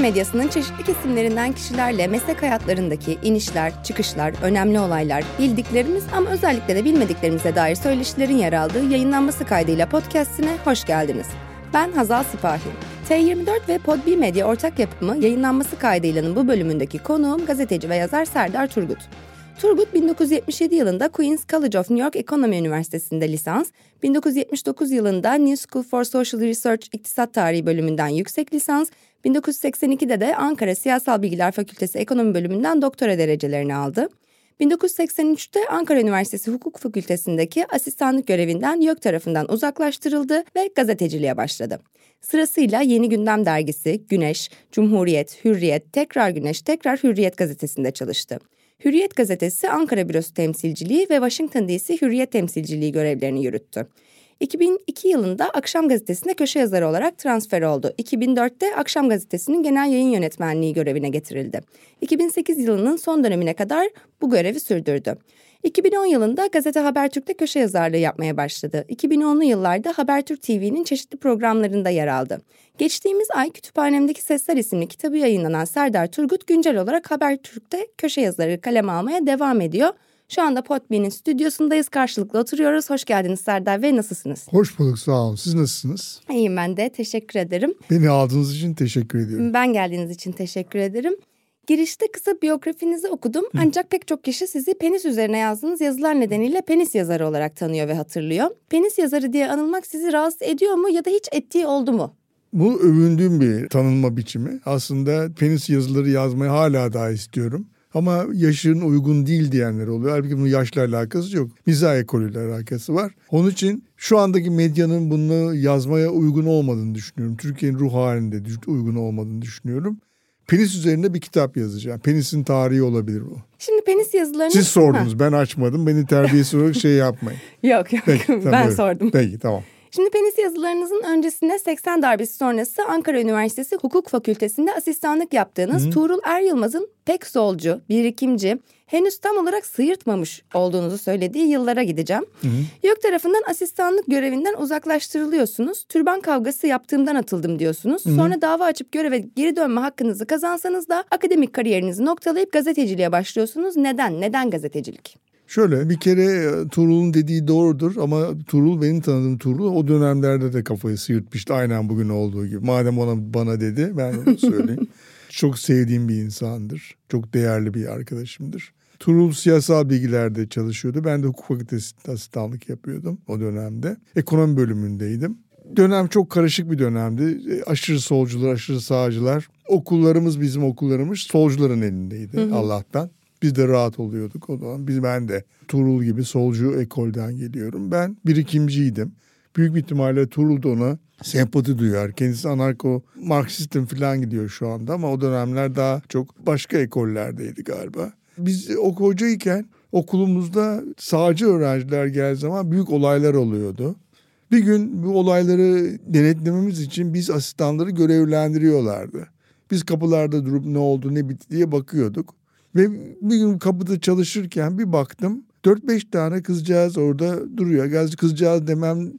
medyasının çeşitli kesimlerinden kişilerle meslek hayatlarındaki inişler, çıkışlar, önemli olaylar, bildiklerimiz ama özellikle de bilmediklerimize dair söyleşilerin yer aldığı yayınlanması kaydıyla podcastine hoş geldiniz. Ben Hazal Sipahi. T24 ve Podbi Medya ortak yapımı yayınlanması kaydıylanın bu bölümündeki konuğum gazeteci ve yazar Serdar Turgut. Turgut 1977 yılında Queens College of New York Ekonomi Üniversitesi'nde lisans, 1979 yılında New School for Social Research İktisat Tarihi bölümünden yüksek lisans, 1982'de de Ankara Siyasal Bilgiler Fakültesi Ekonomi bölümünden doktora derecelerini aldı. 1983'te Ankara Üniversitesi Hukuk Fakültesindeki asistanlık görevinden YÖK tarafından uzaklaştırıldı ve gazeteciliğe başladı. Sırasıyla Yeni Gündem Dergisi, Güneş, Cumhuriyet, Hürriyet, Tekrar Güneş, Tekrar Hürriyet gazetesinde çalıştı. Hürriyet gazetesi Ankara Bürosu temsilciliği ve Washington DC Hürriyet temsilciliği görevlerini yürüttü. 2002 yılında Akşam Gazetesi'nde köşe yazarı olarak transfer oldu. 2004'te Akşam Gazetesi'nin genel yayın yönetmenliği görevine getirildi. 2008 yılının son dönemine kadar bu görevi sürdürdü. 2010 yılında Gazete Habertürk'te köşe yazarlığı yapmaya başladı. 2010'lu yıllarda Habertürk TV'nin çeşitli programlarında yer aldı. Geçtiğimiz ay Kütüphanemdeki Sesler isimli kitabı yayınlanan Serdar Turgut güncel olarak Habertürk'te köşe yazarı kaleme almaya devam ediyor. Şu anda Potbean'in stüdyosundayız. Karşılıklı oturuyoruz. Hoş geldiniz Serdar Bey. Nasılsınız? Hoş bulduk. Sağ olun. Siz nasılsınız? İyiyim ben de. Teşekkür ederim. Beni aldığınız için teşekkür ediyorum. Ben geldiğiniz için teşekkür ederim. Girişte kısa biyografinizi okudum Hı. ancak pek çok kişi sizi penis üzerine yazdığınız yazılar nedeniyle penis yazarı olarak tanıyor ve hatırlıyor. Penis yazarı diye anılmak sizi rahatsız ediyor mu ya da hiç ettiği oldu mu? Bu övündüğüm bir tanınma biçimi. Aslında penis yazıları yazmayı hala daha istiyorum. Ama yaşın uygun değil diyenler oluyor. Halbuki bunun yaşla alakası yok. Mizah ekolüyle alakası var. Onun için şu andaki medyanın bunu yazmaya uygun olmadığını düşünüyorum. Türkiye'nin ruh halinde uygun olmadığını düşünüyorum. Penis üzerinde bir kitap yazacağım. Penisin tarihi olabilir bu. Şimdi penis yazılarını... Siz sordunuz ha. ben açmadım. Beni terbiyesi olarak şey yapmayın. yok yok Peki, tamam, ben sordum. Peki tamam. Şimdi penis yazılarınızın öncesinde 80 darbesi sonrası Ankara Üniversitesi Hukuk Fakültesi'nde asistanlık yaptığınız Hı. Tuğrul Er Yılmaz'ın pek solcu, birikimci, henüz tam olarak sıyırtmamış olduğunuzu söylediği yıllara gideceğim. Hı hı. YÖK tarafından asistanlık görevinden uzaklaştırılıyorsunuz. Türban kavgası yaptığımdan atıldım diyorsunuz. Hı hı. Sonra dava açıp göreve geri dönme hakkınızı kazansanız da akademik kariyerinizi noktalayıp gazeteciliğe başlıyorsunuz. Neden? Neden gazetecilik? Şöyle bir kere e, Tuğrul'un dediği doğrudur ama Tuğrul benim tanıdığım Tuğrul o dönemlerde de kafayı sıyırtmıştı aynen bugün olduğu gibi. Madem ona bana dedi ben onu söyleyeyim. Çok sevdiğim bir insandır. Çok değerli bir arkadaşımdır. Tuğrul siyasal bilgilerde çalışıyordu. Ben de hukuk fakültesinde asistanlık yapıyordum o dönemde. Ekonomi bölümündeydim. Dönem çok karışık bir dönemdi. E, aşırı solcular, aşırı sağcılar. Okullarımız bizim okullarımız solcuların elindeydi hı hı. Allah'tan. Biz de rahat oluyorduk o zaman. Biz ben de Turul gibi solcu ekolden geliyorum. Ben birikimciydim. Büyük bir ihtimalle Turul da ona sempati duyar. Kendisi anarko Marksistim falan gidiyor şu anda ama o dönemler daha çok başka ekollerdeydi galiba. Biz hocayken okulumuzda sağcı öğrenciler geldiği zaman büyük olaylar oluyordu. Bir gün bu olayları denetlememiz için biz asistanları görevlendiriyorlardı. Biz kapılarda durup ne oldu ne bitti diye bakıyorduk. Ve bir gün kapıda çalışırken bir baktım 4-5 tane kızcağız orada duruyor. Gaz kızcağız demem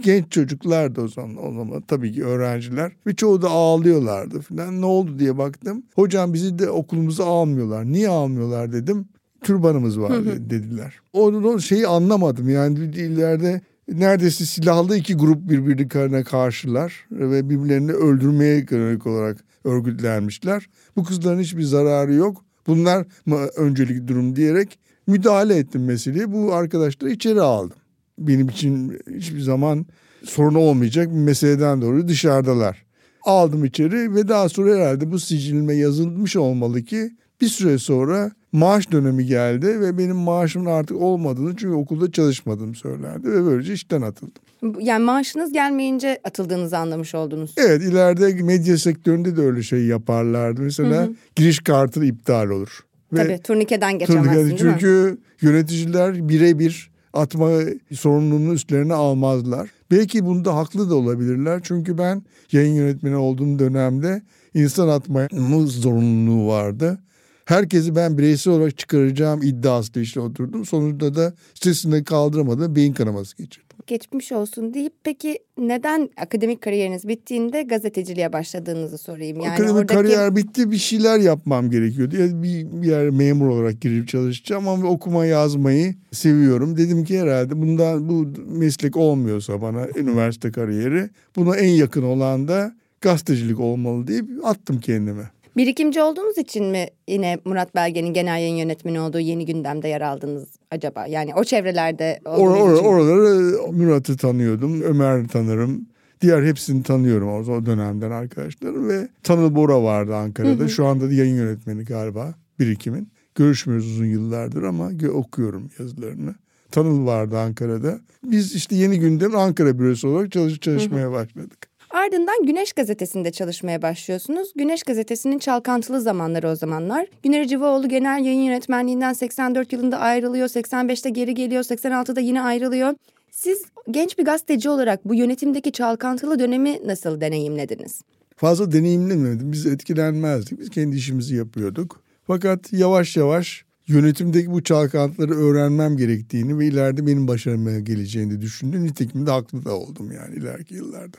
genç çocuklardı o zaman, o zaman tabii ki öğrenciler. Ve çoğu da ağlıyorlardı falan. Ne oldu diye baktım. Hocam bizi de okulumuza almıyorlar. Niye almıyorlar dedim. Türbanımız var dediler. O şeyi anlamadım yani ileride neredeyse silahlı iki grup birbirine karşılar ve birbirlerini öldürmeye yönelik olarak örgütlenmişler. Bu kızların hiçbir zararı yok. Bunlar mı öncelik durum diyerek müdahale ettim meseleye. Bu arkadaşları içeri aldım. Benim için hiçbir zaman sorun olmayacak bir meseleden dolayı dışarıdalar. Aldım içeri ve daha sonra herhalde bu sicilime yazılmış olmalı ki bir süre sonra maaş dönemi geldi ve benim maaşımın artık olmadığını çünkü okulda çalışmadığım söylendi ve böylece işten atıldım. Yani maaşınız gelmeyince atıldığınızı anlamış oldunuz. Evet ileride medya sektöründe de öyle şey yaparlardı. Mesela hı hı. giriş kartı iptal olur. Ve Tabii turnikeden geçemezsin turnike, Çünkü yöneticiler birebir atma sorumluluğunu üstlerine almazlar. Belki bunda haklı da olabilirler. Çünkü ben yayın yönetmeni olduğum dönemde insan atma zorunluluğu vardı. Herkesi ben bireysel olarak çıkaracağım iddiasıyla işte oturdum. Sonuçta da stresini kaldıramadım beyin kanaması geçirdim. Geçmiş olsun deyip peki neden akademik kariyeriniz bittiğinde gazeteciliğe başladığınızı sorayım. Yani akademik oradaki... kariyer bitti bir şeyler yapmam gerekiyordu. Ya bir, bir yer memur olarak girip çalışacağım ama okuma yazmayı seviyorum. Dedim ki herhalde bundan bu meslek olmuyorsa bana üniversite kariyeri buna en yakın olan da gazetecilik olmalı deyip attım kendime. Birikimci olduğunuz için mi yine Murat Belge'nin genel yayın yönetmeni olduğu yeni gündemde yer aldınız acaba? Yani o çevrelerde or, or, Oraları Murat'ı tanıyordum, Ömer tanırım. Diğer hepsini tanıyorum o, dönemden arkadaşlarım ve Tanıl Bora vardı Ankara'da. Hı hı. Şu anda da yayın yönetmeni galiba birikimin. Görüşmüyoruz uzun yıllardır ama okuyorum yazılarını. Tanıl vardı Ankara'da. Biz işte yeni gündem Ankara bürosu olarak çalış çalışmaya başladık. Ardından Güneş Gazetesi'nde çalışmaya başlıyorsunuz. Güneş Gazetesi'nin çalkantılı zamanları o zamanlar. Güner Civaoğlu genel yayın yönetmenliğinden 84 yılında ayrılıyor, 85'te geri geliyor, 86'da yine ayrılıyor. Siz genç bir gazeteci olarak bu yönetimdeki çalkantılı dönemi nasıl deneyimlediniz? Fazla deneyimlemedim. Biz etkilenmezdik. Biz kendi işimizi yapıyorduk. Fakat yavaş yavaş yönetimdeki bu çalkantıları öğrenmem gerektiğini ve ileride benim başarıma geleceğini düşündüm. Nitekim de haklı da oldum yani ileriki yıllarda.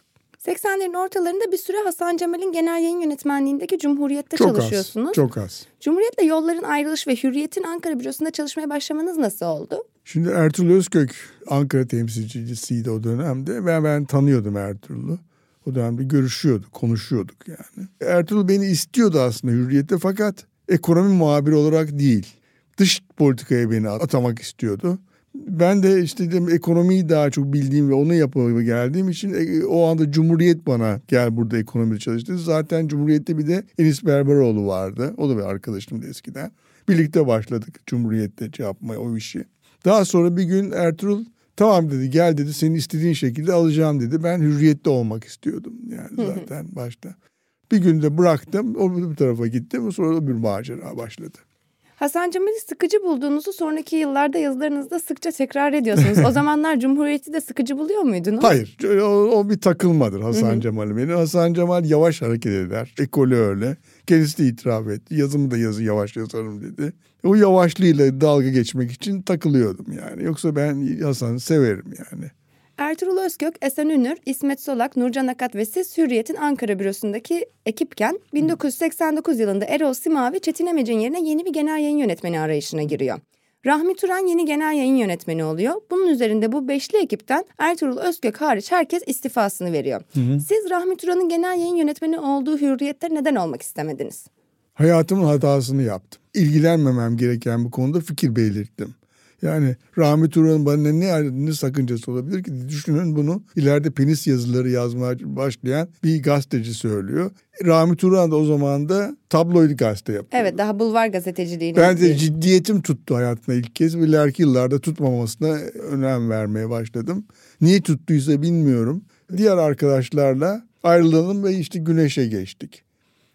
80'lerin ortalarında bir süre Hasan Cemal'in genel yayın yönetmenliğindeki Cumhuriyet'te çok çalışıyorsunuz. Az, çok az. Cumhuriyet'le yolların ayrılış ve Hürriyet'in Ankara bürosunda çalışmaya başlamanız nasıl oldu? Şimdi Ertuğrul Özkök Ankara temsilcisiydi o dönemde ve ben tanıyordum Ertuğrul'u. O dönemde görüşüyorduk, konuşuyorduk yani. Ertuğrul beni istiyordu aslında Hürriyet'te fakat ekonomi muhabiri olarak değil. Dış politikaya beni atamak istiyordu. Ben de işte dedim, ekonomiyi daha çok bildiğim ve onu yapmaya geldiğim için e, o anda Cumhuriyet bana gel burada ekonomide çalıştı. Zaten Cumhuriyet'te bir de Enis Berberoğlu vardı. O da bir arkadaşımdı eskiden. Birlikte başladık Cumhuriyet'te şey yapmaya o işi. Daha sonra bir gün Ertuğrul tamam dedi gel dedi senin istediğin şekilde alacağım dedi. Ben hürriyette olmak istiyordum yani zaten başta. Bir günde bıraktım o bir tarafa gittim sonra bir macera başladı. Hasan Cemal'i sıkıcı bulduğunuzu sonraki yıllarda yazılarınızda sıkça tekrar ediyorsunuz. o zamanlar Cumhuriyet'i de sıkıcı buluyor muydunuz? Hayır o, o bir takılmadır Hasan Cemal benim. Hasan Cemal yavaş hareket eder. Ekolü öyle. Kendisi de itiraf etti. Yazımı da yazı yavaş yazarım dedi. O yavaşlığıyla dalga geçmek için takılıyordum yani. Yoksa ben Hasan'ı severim yani. Ertuğrul Özkök, Esen Ünür, İsmet Solak, Nurcan Akat ve siz Hürriyet'in Ankara bürosundaki ekipken 1989 yılında Erol Simavi Çetin Emec'in yerine yeni bir genel yayın yönetmeni arayışına giriyor. Rahmi Turan yeni genel yayın yönetmeni oluyor. Bunun üzerinde bu beşli ekipten Ertuğrul Özkök hariç herkes istifasını veriyor. Hı hı. Siz Rahmi Turan'ın genel yayın yönetmeni olduğu Hürriyet'te neden olmak istemediniz? Hayatımın hatasını yaptım. İlgilenmemem gereken bu konuda fikir belirttim. Yani Rahmi Turan'ın bana ne, ne sakıncası olabilir ki? Düşünün bunu ileride penis yazıları yazmaya başlayan bir gazeteci söylüyor. Rahmi Turan da o zaman da tabloid gazete yapıyor. Evet daha bulvar gazeteciliğini. Ben de ciddiyetim tuttu hayatımda ilk kez. ileriki yıllarda tutmamasına önem vermeye başladım. Niye tuttuysa bilmiyorum. Diğer arkadaşlarla ayrılalım ve işte güneşe geçtik.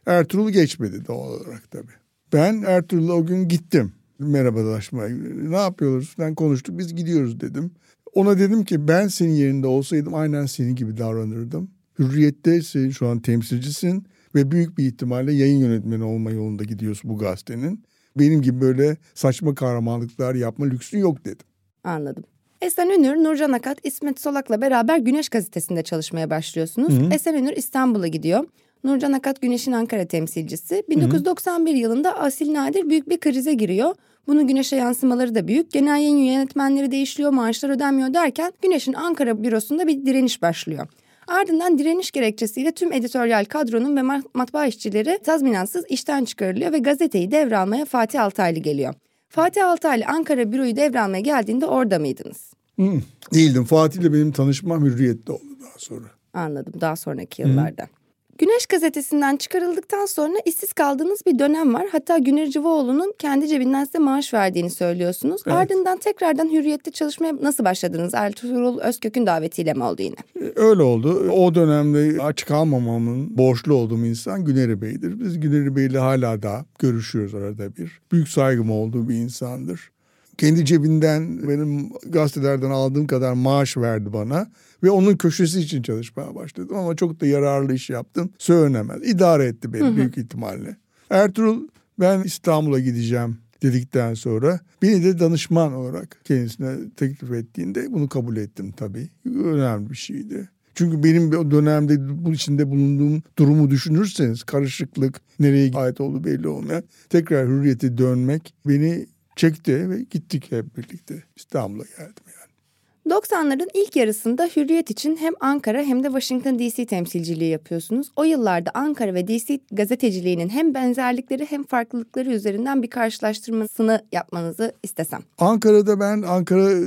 Ertuğrul geçmedi doğal olarak tabii. Ben Ertuğrul'a o gün gittim merhabalaşma. Ne yapıyoruz falan konuştuk biz gidiyoruz dedim. Ona dedim ki ben senin yerinde olsaydım aynen senin gibi davranırdım. Hürriyette sen şu an temsilcisin ve büyük bir ihtimalle yayın yönetmeni olma yolunda gidiyorsun bu gazetenin. Benim gibi böyle saçma kahramanlıklar yapma lüksün yok dedim. Anladım. Esen Ünür, Nurcan Akat, İsmet Solak'la beraber Güneş Gazetesi'nde çalışmaya başlıyorsunuz. Hı hı. Esen Ünür İstanbul'a gidiyor. Nurcan Akat Güneş'in Ankara temsilcisi. 1991 hı hı. yılında Asil Nadir büyük bir krize giriyor. Bunun Güneş'e yansımaları da büyük. Genel yayın yönetmenleri değişiyor, maaşlar ödenmiyor derken Güneş'in Ankara bürosunda bir direniş başlıyor. Ardından direniş gerekçesiyle tüm editoryal kadronun ve matbaa işçileri tazminatsız işten çıkarılıyor ve gazeteyi devralmaya Fatih Altaylı geliyor. Fatih Altaylı Ankara büroyu devralmaya geldiğinde orada mıydınız? Hmm, değildim. Fatih ile benim tanışmam hürriyette oldu daha sonra. Anladım daha sonraki yıllarda. Hmm. Güneş gazetesinden çıkarıldıktan sonra işsiz kaldığınız bir dönem var. Hatta Güner Civaoğlu'nun kendi cebinden size maaş verdiğini söylüyorsunuz. Evet. Ardından tekrardan Hürriyet'te çalışmaya nasıl başladınız? Ertuğrul Özkök'ün davetiyle mi oldu yine? Ee, öyle oldu. O dönemde aç kalmamamın borçlu olduğum insan Güner Bey'dir. Biz Güner Bey'le hala da görüşüyoruz arada bir. Büyük saygım olduğu bir insandır kendi cebinden benim gazetelerden aldığım kadar maaş verdi bana ve onun köşesi için çalışmaya başladım ama çok da yararlı iş yaptım. Söylenemez. İdare etti beni hı hı. büyük ihtimalle. Ertuğrul ben İstanbul'a gideceğim dedikten sonra beni de danışman olarak kendisine teklif ettiğinde bunu kabul ettim tabii. Önemli bir şeydi. Çünkü benim o dönemde bu içinde bulunduğum durumu düşünürseniz karışıklık, nereye ait olduğu belli olmayan tekrar hürriyete dönmek beni çekti ve gittik hep birlikte. İstanbul'a geldim yani. 90'ların ilk yarısında Hürriyet için hem Ankara hem de Washington DC temsilciliği yapıyorsunuz. O yıllarda Ankara ve DC gazeteciliğinin hem benzerlikleri hem farklılıkları üzerinden bir karşılaştırmasını yapmanızı istesem. Ankara'da ben Ankara e,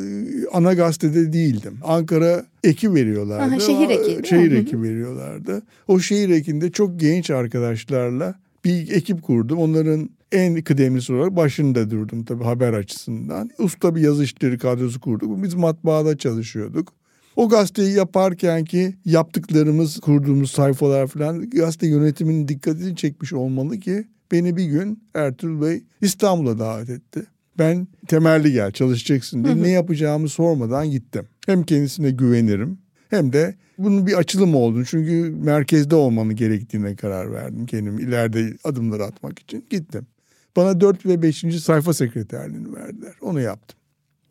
ana gazetede değildim. Ankara eki veriyorlardı. Aha, şehir eki. Şehir eki veriyorlardı. O şehir ekinde çok genç arkadaşlarla bir ekip kurdum. Onların en kıdemlisi olarak başında durdum tabii haber açısından. Usta bir yazı işleri kadrosu kurduk. Biz matbaada çalışıyorduk. O gazeteyi yaparken ki yaptıklarımız, kurduğumuz sayfalar falan gazete yönetiminin dikkatini çekmiş olmalı ki beni bir gün Ertuğrul Bey İstanbul'a davet etti. Ben temelli gel çalışacaksın diye ne yapacağımı sormadan gittim. Hem kendisine güvenirim hem de bunun bir açılım oldu. Çünkü merkezde olmanın gerektiğine karar verdim kendim ileride adımlar atmak için. Gittim. Bana 4 ve 5. sayfa sekreterliğini verdiler. Onu yaptım.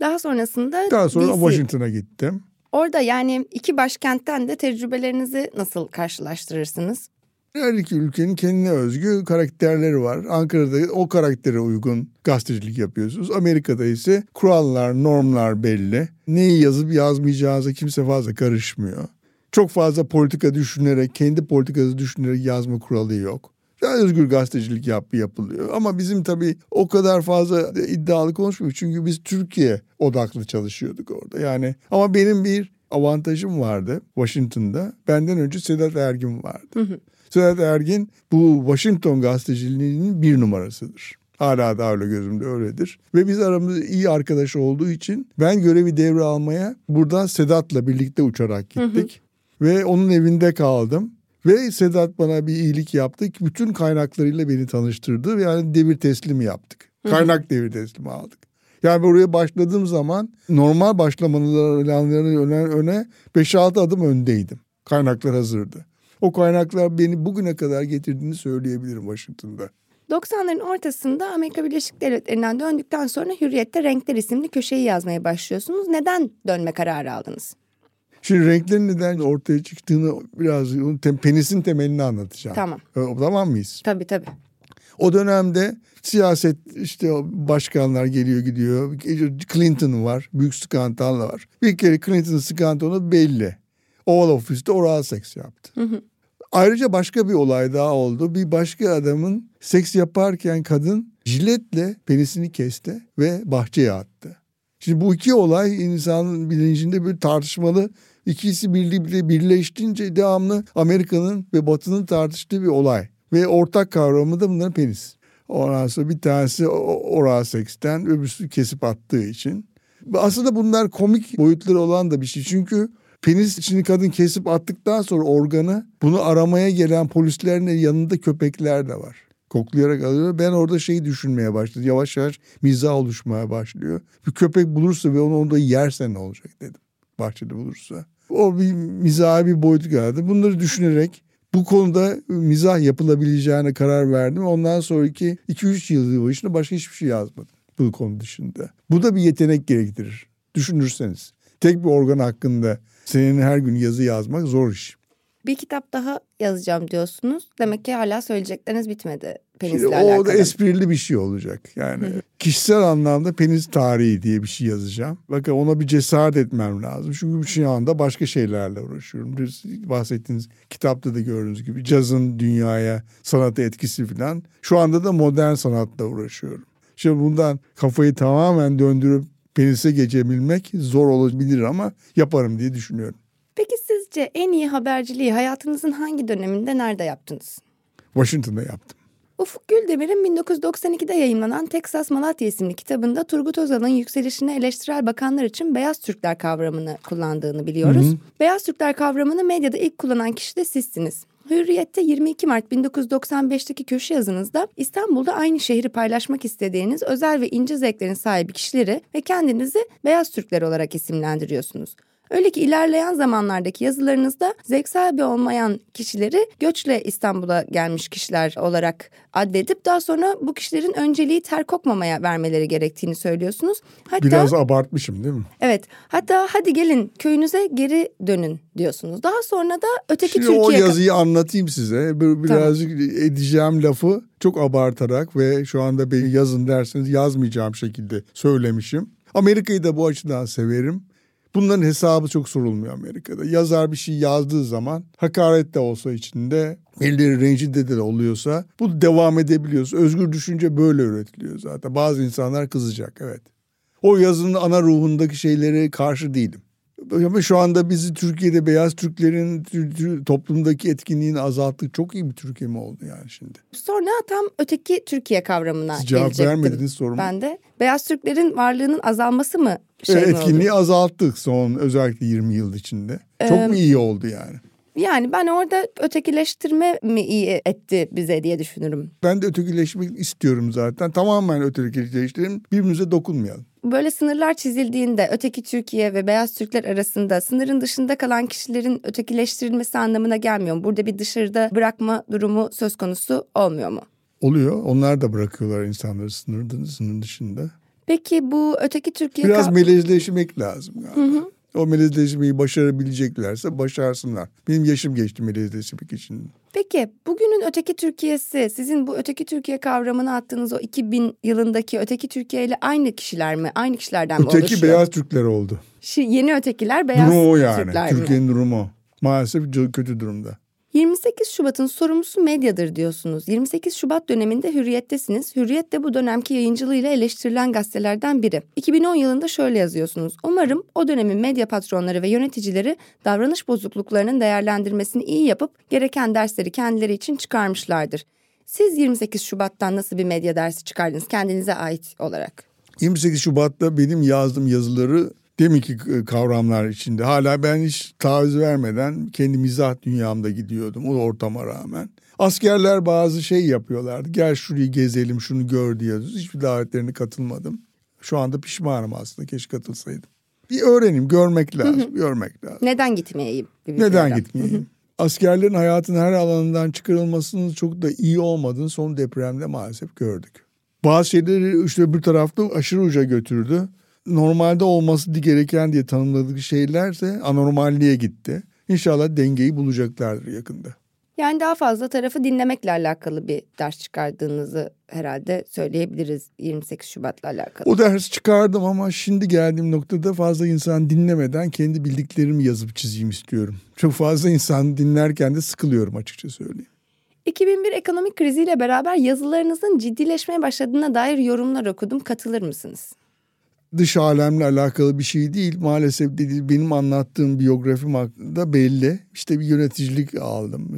Daha sonrasında Daha sonra DC. Washington'a gittim. Orada yani iki başkentten de tecrübelerinizi nasıl karşılaştırırsınız? Her iki ülkenin kendine özgü karakterleri var. Ankara'da o karaktere uygun gazetecilik yapıyorsunuz. Amerika'da ise kurallar, normlar belli. Neyi yazıp yazmayacağınıza kimse fazla karışmıyor. Çok fazla politika düşünerek, kendi politikası düşünerek yazma kuralı yok. Daha özgür gazetecilik yap, yapılıyor. Ama bizim tabii o kadar fazla iddialı konuşmuyoruz. Çünkü biz Türkiye odaklı çalışıyorduk orada. Yani ama benim bir avantajım vardı Washington'da. Benden önce Sedat Ergin vardı. Hı hı. Sedat Ergin bu Washington gazeteciliğinin bir numarasıdır. Hala da öyle gözümde öyledir. Ve biz aramızda iyi arkadaş olduğu için ben görevi devralmaya buradan Sedat'la birlikte uçarak gittik. Hı hı. Ve onun evinde kaldım. Ve Sedat bana bir iyilik yaptı. Bütün kaynaklarıyla beni tanıştırdı. Yani devir teslimi yaptık. Kaynak devir teslimi aldık. Yani oraya başladığım zaman normal başlamalarının öne, öne 5-6 adım öndeydim. Kaynaklar hazırdı. O kaynaklar beni bugüne kadar getirdiğini söyleyebilirim Washington'da. 90'ların ortasında Amerika Birleşik Devletleri'nden döndükten sonra Hürriyet'te Renkler isimli köşeyi yazmaya başlıyorsunuz. Neden dönme kararı aldınız? Şimdi renklerin neden ortaya çıktığını biraz penisin temelini anlatacağım. Tamam. O tamam mıyız? Tabii tabii. O dönemde siyaset işte başkanlar geliyor gidiyor. Clinton var. Büyük skandal var. Bir kere Clinton'ın skandalı belli. Oval Office'te oral seks yaptı. Hı hı. Ayrıca başka bir olay daha oldu. Bir başka adamın seks yaparken kadın jiletle penisini kesti ve bahçeye attı. Şimdi bu iki olay insanın bilincinde bir tartışmalı. İkisi birliğiyle birleştiğince devamlı Amerika'nın ve Batı'nın tartıştığı bir olay. Ve ortak kavramı da bunların penis. Ondan sonra bir tanesi oral seksten öbürsü kesip attığı için. Aslında bunlar komik boyutları olan da bir şey. Çünkü penis içini kadın kesip attıktan sonra organı bunu aramaya gelen polislerin yanında köpekler de var. Koklayarak alıyor. Ben orada şeyi düşünmeye başladım. Yavaş yavaş mizah oluşmaya başlıyor. Bir köpek bulursa ve onu orada yerse ne olacak dedim. Bahçede bulursa. O bir mizahi bir boyut geldi. Bunları düşünerek bu konuda mizah yapılabileceğine karar verdim. Ondan sonraki 2-3 yıl başında başka hiçbir şey yazmadım bu konu dışında. Bu da bir yetenek gerektirir. Düşünürseniz. Tek bir organ hakkında senin her gün yazı yazmak zor iş. Bir kitap daha yazacağım diyorsunuz. Demek ki hala söyleyecekleriniz bitmedi penisle Şimdi alakalı. O esprili bir şey olacak. Yani kişisel anlamda penis tarihi diye bir şey yazacağım. Bakın ona bir cesaret etmem lazım. Çünkü şu anda başka şeylerle uğraşıyorum. Bir bahsettiğiniz kitapta da gördüğünüz gibi cazın dünyaya sanata etkisi falan. Şu anda da modern sanatla uğraşıyorum. Şimdi bundan kafayı tamamen döndürüp penise geçebilmek zor olabilir ama yaparım diye düşünüyorum. Peki sizce en iyi haberciliği hayatınızın hangi döneminde nerede yaptınız? Washington'da yaptım. Ufuk Güldemir'in 1992'de yayınlanan Texas Malatya isimli kitabında Turgut Özal'ın yükselişini eleştirel bakanlar için beyaz Türkler kavramını kullandığını biliyoruz. Hı hı. Beyaz Türkler kavramını medyada ilk kullanan kişi de sizsiniz. Hürriyet'te 22 Mart 1995'teki köşe yazınızda İstanbul'da aynı şehri paylaşmak istediğiniz özel ve ince zevklerin sahibi kişileri ve kendinizi beyaz Türkler olarak isimlendiriyorsunuz. Öyle ki ilerleyen zamanlardaki yazılarınızda zevk sahibi olmayan kişileri göçle İstanbul'a gelmiş kişiler olarak addedip daha sonra bu kişilerin önceliği ter kokmamaya vermeleri gerektiğini söylüyorsunuz. Hatta, Biraz abartmışım değil mi? Evet. Hatta hadi gelin köyünüze geri dönün diyorsunuz. Daha sonra da öteki Şimdi Türkiye... o yazıyı anlatayım size. Birazcık tamam. edeceğim lafı çok abartarak ve şu anda beni yazın derseniz yazmayacağım şekilde söylemişim. Amerika'yı da bu açıdan severim. Bunların hesabı çok sorulmuyor Amerika'da. Yazar bir şey yazdığı zaman hakaret de olsa içinde, elleri rencide de oluyorsa bu devam edebiliyorsa özgür düşünce böyle üretiliyor zaten. Bazı insanlar kızacak evet. O yazının ana ruhundaki şeylere karşı değilim. Ama şu anda bizi Türkiye'de beyaz Türklerin toplumdaki etkinliğini azalttık. Çok iyi bir Türkiye mi oldu yani şimdi? Sonra tam öteki Türkiye kavramına Siz cevap vermediniz soruma. Ben de. Beyaz Türklerin varlığının azalması mı şey evet, mi Etkinliği oldu? azalttık son özellikle 20 yıl içinde. Çok ee, mu iyi oldu yani? Yani ben orada ötekileştirme mi iyi etti bize diye düşünürüm. Ben de ötekileşmek istiyorum zaten. Tamamen ötekileştirelim. Birbirimize dokunmayalım. Böyle sınırlar çizildiğinde öteki Türkiye ve beyaz Türkler arasında sınırın dışında kalan kişilerin ötekileştirilmesi anlamına gelmiyor? Burada bir dışarıda bırakma durumu söz konusu olmuyor mu? Oluyor. Onlar da bırakıyorlar insanları sınırın, sınırın dışında. Peki bu öteki Türkiye... Biraz melezleşmek lazım galiba. Hı hı. O melezleşmeyi başarabileceklerse başarsınlar. Benim yaşım geçti melezleşmek için. Peki bugünün öteki Türkiye'si sizin bu öteki Türkiye kavramını attığınız o 2000 yılındaki öteki Türkiye ile aynı kişiler mi? Aynı kişilerden öteki mi oluşuyor? Öteki beyaz Türkler oldu. Şu yeni ötekiler beyaz Durumu o yani. Türkler Türkiye'nin durumu. Maalesef kötü durumda. 28 Şubat'ın sorumlusu medyadır diyorsunuz. 28 Şubat döneminde Hürriyet'tesiniz. Hürriyet de bu dönemki yayıncılığıyla eleştirilen gazetelerden biri. 2010 yılında şöyle yazıyorsunuz. Umarım o dönemin medya patronları ve yöneticileri davranış bozukluklarının değerlendirmesini iyi yapıp gereken dersleri kendileri için çıkarmışlardır. Siz 28 Şubat'tan nasıl bir medya dersi çıkardınız kendinize ait olarak? 28 Şubat'ta benim yazdığım yazıları deminki kavramlar içinde. Hala ben hiç taviz vermeden kendi mizah dünyamda gidiyordum o ortama rağmen. Askerler bazı şey yapıyorlardı. Gel şurayı gezelim, şunu gör diyoruz. Hiçbir davetlerine katılmadım. Şu anda pişmanım aslında. Keşke katılsaydım. Bir öğrenim, görmek lazım, görmek lazım. Neden gitmeyeyim? Neden gitmeyeyim? Askerlerin hayatın her alanından çıkarılmasının çok da iyi olmadığını son depremde maalesef gördük. Bazı şeyleri işte bir tarafta aşırı uca götürdü normalde olması gereken diye tanımladık şeylerse anormalliğe gitti. İnşallah dengeyi bulacaklardır yakında. Yani daha fazla tarafı dinlemekle alakalı bir ders çıkardığınızı herhalde söyleyebiliriz 28 Şubat'la alakalı. O ders çıkardım ama şimdi geldiğim noktada fazla insan dinlemeden kendi bildiklerimi yazıp çizeyim istiyorum. Çok fazla insan dinlerken de sıkılıyorum açıkça söyleyeyim. 2001 ekonomik kriziyle beraber yazılarınızın ciddileşmeye başladığına dair yorumlar okudum. Katılır mısınız? Dış alemle alakalı bir şey değil. Maalesef dedi, benim anlattığım biyografim hakkında belli. İşte bir yöneticilik aldım.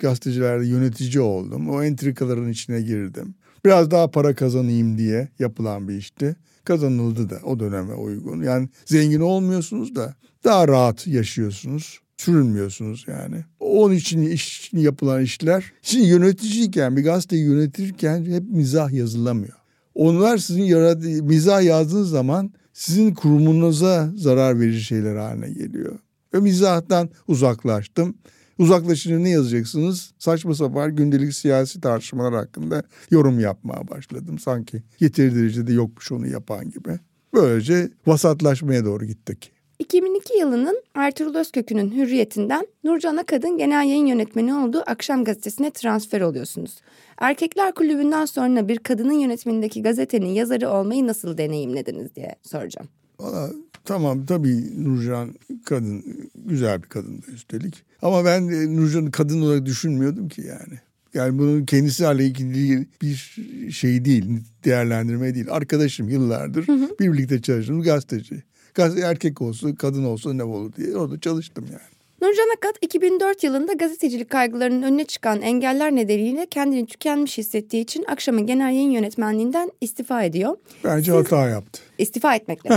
Gazetecilerde yönetici oldum. O entrikaların içine girdim. Biraz daha para kazanayım diye yapılan bir işti. Kazanıldı da o döneme uygun. Yani zengin olmuyorsunuz da daha rahat yaşıyorsunuz. Sürünmüyorsunuz yani. Onun için iş, yapılan işler. Şimdi yöneticiyken bir gazeteyi yönetirken hep mizah yazılamıyor. Onlar sizin yaratığı mizah yazdığınız zaman sizin kurumunuza zarar verici şeyler haline geliyor. Ve mizahtan uzaklaştım. Uzaklaşınca ne yazacaksınız? Saçma sapan gündelik siyasi tartışmalar hakkında yorum yapmaya başladım. Sanki yeteri derecede yokmuş onu yapan gibi. Böylece vasatlaşmaya doğru gittik. 2002 yılının Ertuğrul Özkök'ünün hürriyetinden Nurcan Akad'ın genel yayın yönetmeni olduğu Akşam Gazetesi'ne transfer oluyorsunuz. Erkekler Kulübü'nden sonra bir kadının yönetmenindeki gazetenin yazarı olmayı nasıl deneyimlediniz diye soracağım. Valla tamam tabii Nurcan kadın güzel bir kadındı üstelik. Ama ben Nurcan'ı kadın olarak düşünmüyordum ki yani. Yani bunun kendisiyle ilgili bir şey değil, değerlendirme değil. Arkadaşım yıllardır hı hı. birlikte çalıştığımız gazeteci. Gazete erkek olsun, kadın olsun ne olur diye orada çalıştım yani. Nurcan Akat 2004 yılında gazetecilik kaygılarının önüne çıkan engeller nedeniyle kendini tükenmiş hissettiği için akşamın genel yayın yönetmenliğinden istifa ediyor. Bence Siz hata yaptı. İstifa etmekle.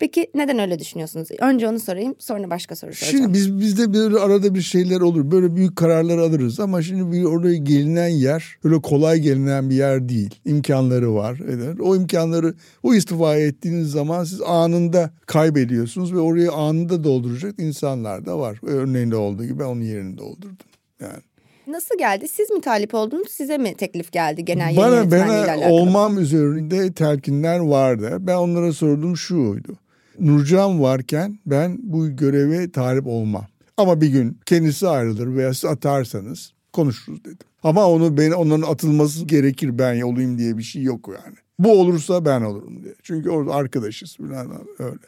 Peki neden öyle düşünüyorsunuz? Önce onu sorayım sonra başka soru soracağım. Şimdi biz bizde böyle arada bir şeyler olur. Böyle büyük kararlar alırız ama şimdi bir oraya gelinen yer öyle kolay gelinen bir yer değil. İmkanları var. O imkanları o istifa ettiğiniz zaman siz anında kaybediyorsunuz ve orayı anında dolduracak insanlar da var. Örneğinde olduğu gibi onun yerini doldurdum. Yani. Nasıl geldi? Siz mi talip oldunuz? Size mi teklif geldi genel yayın Bana, yönetmenliğiyle bana alakalı? olmam üzerinde telkinler vardı. Ben onlara sorduğum şuydu. Nurcan varken ben bu göreve talip olmam. Ama bir gün kendisi ayrılır veya siz atarsanız konuşuruz dedim. Ama onu ben onların atılması gerekir ben olayım diye bir şey yok yani. Bu olursa ben olurum diye. Çünkü orada arkadaşız falan öyle.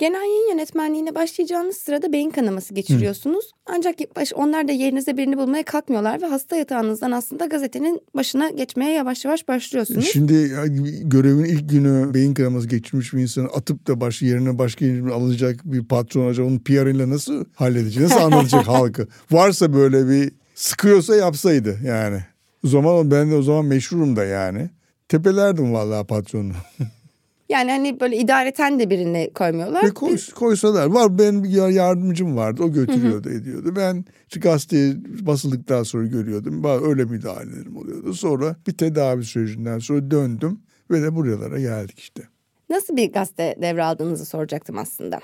Genel yayın yönetmenliğine başlayacağınız sırada beyin kanaması geçiriyorsunuz. Ancak ilk baş, onlar da yerinize birini bulmaya kalkmıyorlar ve hasta yatağınızdan aslında gazetenin başına geçmeye yavaş yavaş başlıyorsunuz. Şimdi görevin ilk günü beyin kanaması geçirmiş bir insanı atıp da baş yerine başka yerine alınacak bir patron acaba onun PR'ıyla nasıl halledecek? Nasıl anlatacak halkı? Varsa böyle bir sıkıyorsa yapsaydı yani. O zaman ben de o zaman meşhurum da yani. Tepelerdim vallahi patronu. Yani hani böyle idareten de birini koymuyorlar. Ve koy, koysalar. Var benim bir yardımcım vardı. O götürüyordu ediyordu. Ben şu gazeteye basıldıktan sonra görüyordum. Öyle müdahalelerim oluyordu. Sonra bir tedavi sürecinden sonra döndüm. Ve de buralara geldik işte. Nasıl bir gazete devraldığınızı soracaktım aslında.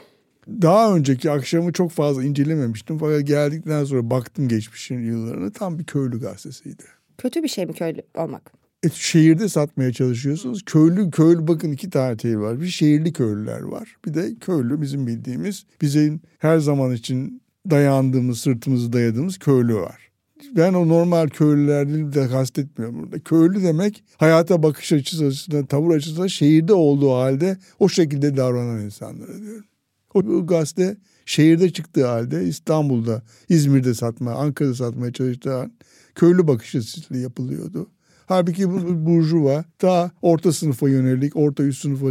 Daha önceki akşamı çok fazla incelememiştim. Fakat geldikten sonra baktım geçmişin yıllarına tam bir köylü gazetesiydi. Kötü bir şey mi köylü olmak? E, şehirde satmaya çalışıyorsunuz. Köylü, köylü bakın iki tane var. Bir şehirli köylüler var. Bir de köylü bizim bildiğimiz, bizim her zaman için dayandığımız, sırtımızı dayadığımız köylü var. Ben o normal köylülerden de kastetmiyorum burada. Köylü demek hayata bakış açısı açısından, tavır açısından şehirde olduğu halde o şekilde davranan insanlara diyorum. O gazete şehirde çıktığı halde İstanbul'da, İzmir'de satma, Ankara'da satmaya çalıştığı köylü bakış açısıyla yapılıyordu. Halbuki bu burjuva daha orta sınıfa yönelik, orta üst sınıfa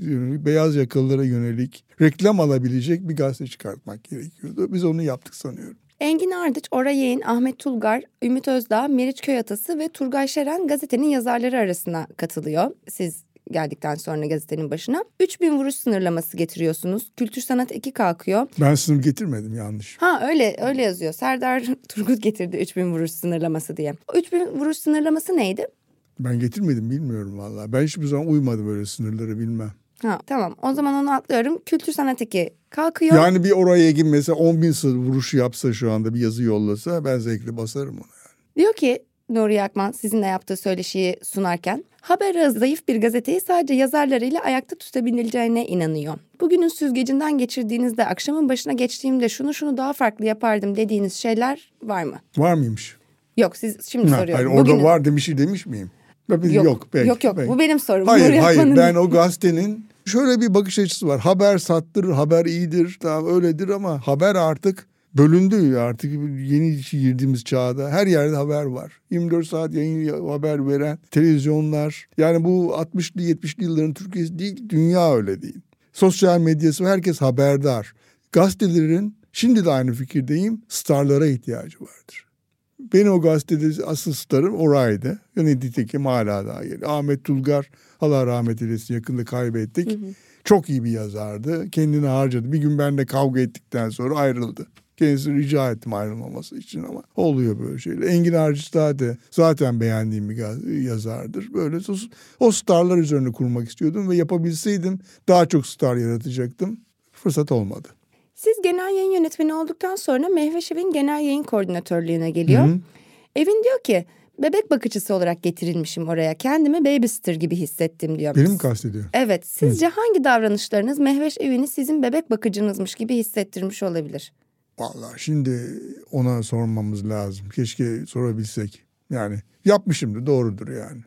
yönelik, beyaz yakalılara yönelik reklam alabilecek bir gazete çıkartmak gerekiyordu. Biz onu yaptık sanıyorum. Engin Ardıç, Oray Yeğen, Ahmet Tulgar, Ümit Özdağ, Meriç Köyatası ve Turgay Şeren gazetenin yazarları arasına katılıyor. Siz geldikten sonra gazetenin başına. 3000 vuruş sınırlaması getiriyorsunuz. Kültür sanat eki kalkıyor. Ben sınır getirmedim yanlış. Ha öyle öyle yazıyor. Serdar Turgut getirdi 3000 vuruş sınırlaması diye. O 3000 vuruş sınırlaması neydi? Ben getirmedim bilmiyorum vallahi. Ben hiçbir zaman uymadım böyle sınırları bilmem. Ha tamam o zaman onu atlıyorum. Kültür sanat eki kalkıyor. Yani bir oraya gibi mesela 10 bin sınır vuruşu yapsa şu anda bir yazı yollasa ben zevkle basarım ona. Diyor ki Nuri Akman sizinle yaptığı söyleşiyi sunarken haber zayıf bir gazeteyi sadece yazarlarıyla ayakta tutabileceğine inanıyor. Bugünün süzgecinden geçirdiğinizde akşamın başına geçtiğimde şunu şunu daha farklı yapardım dediğiniz şeyler var mı? Var mıymış? Yok siz şimdi Ha, soruyorum. hayır, orada Bugünün- var demiş demiş miyim? Yok, Yok yok, belki, yok, yok. belki. bu benim sorum. Hayır Nuri hayır Akman'ın ben o gazetenin şöyle bir bakış açısı var. Haber sattırır, haber iyidir, tamam öyledir ama haber artık bölündü artık yeni girdiğimiz çağda her yerde haber var. 24 saat yayın haber veren televizyonlar yani bu 60'lı 70'li yılların Türkiye'si değil dünya öyle değil. Sosyal medyası herkes haberdar. Gazetelerin şimdi de aynı fikirdeyim starlara ihtiyacı vardır. Benim o gazetede asıl starım oraydı. Yani nitekim hala daha geliyor. Ahmet Tulgar Allah rahmet eylesin yakında kaybettik. Çok iyi bir yazardı. Kendini harcadı. Bir gün benimle kavga ettikten sonra ayrıldı. Kendisi rica ettim ayrılmaması için ama oluyor böyle şeyler. Engin Arcı zaten, zaten beğendiğim bir yazardır. Böyle o, o starlar üzerine kurmak istiyordum ve yapabilseydim daha çok star yaratacaktım. Fırsat olmadı. Siz genel yayın yönetmeni olduktan sonra Mehveş Evin genel yayın koordinatörlüğüne geliyor. Hı hı. Evin diyor ki bebek bakıcısı olarak getirilmişim oraya. Kendimi babysitter gibi hissettim diyor. Beni mi kastediyor? Evet. Sizce hangi davranışlarınız Mehveş Evi'ni sizin bebek bakıcınızmış gibi hissettirmiş olabilir? Vallahi şimdi ona sormamız lazım. Keşke sorabilsek. Yani yapmışımdır doğrudur yani.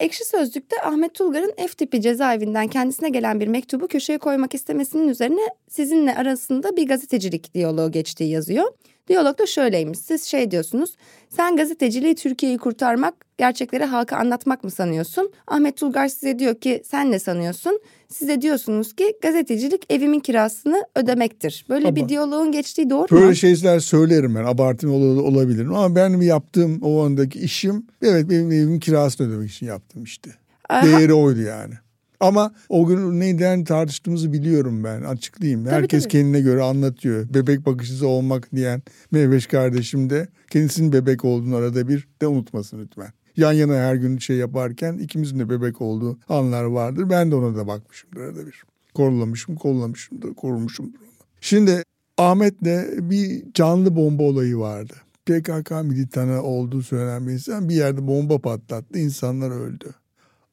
Ekşi Sözlük'te Ahmet Tulgar'ın F tipi cezaevinden kendisine gelen bir mektubu köşeye koymak istemesinin üzerine sizinle arasında bir gazetecilik diyaloğu geçtiği yazıyor. Diyalogda şöyleymiş. Siz şey diyorsunuz. Sen gazeteciliği Türkiye'yi kurtarmak, gerçekleri halka anlatmak mı sanıyorsun? Ahmet Tulgar size diyor ki sen ne sanıyorsun? Size diyorsunuz ki gazetecilik evimin kirasını ödemektir. Böyle bir Ama- diyaloğun geçtiği doğru Böyle mu? şeyler söylerim ben. Abartım ol- olabilirim ama benim yaptığım o andaki işim evet benim evimin kirasını ödemek için yaptım işte. Aha. Değeri oydu yani. Ama o gün neden tartıştığımızı biliyorum ben. Açıklayayım. Tabii, Herkes tabii. kendine göre anlatıyor. Bebek bakışlısı olmak diyen Meyveş kardeşim de kendisinin bebek olduğunu arada bir de unutmasın lütfen. Yan yana her gün şey yaparken ikimizin de bebek olduğu anlar vardır. Ben de ona da bakmışımdır arada bir. Korulamışım, kollamışımdır, korumuşumdur onu. Şimdi Ahmet'le bir canlı bomba olayı vardı. PKK militanı olduğu söylenen bir insan bir yerde bomba patlattı. insanlar öldü.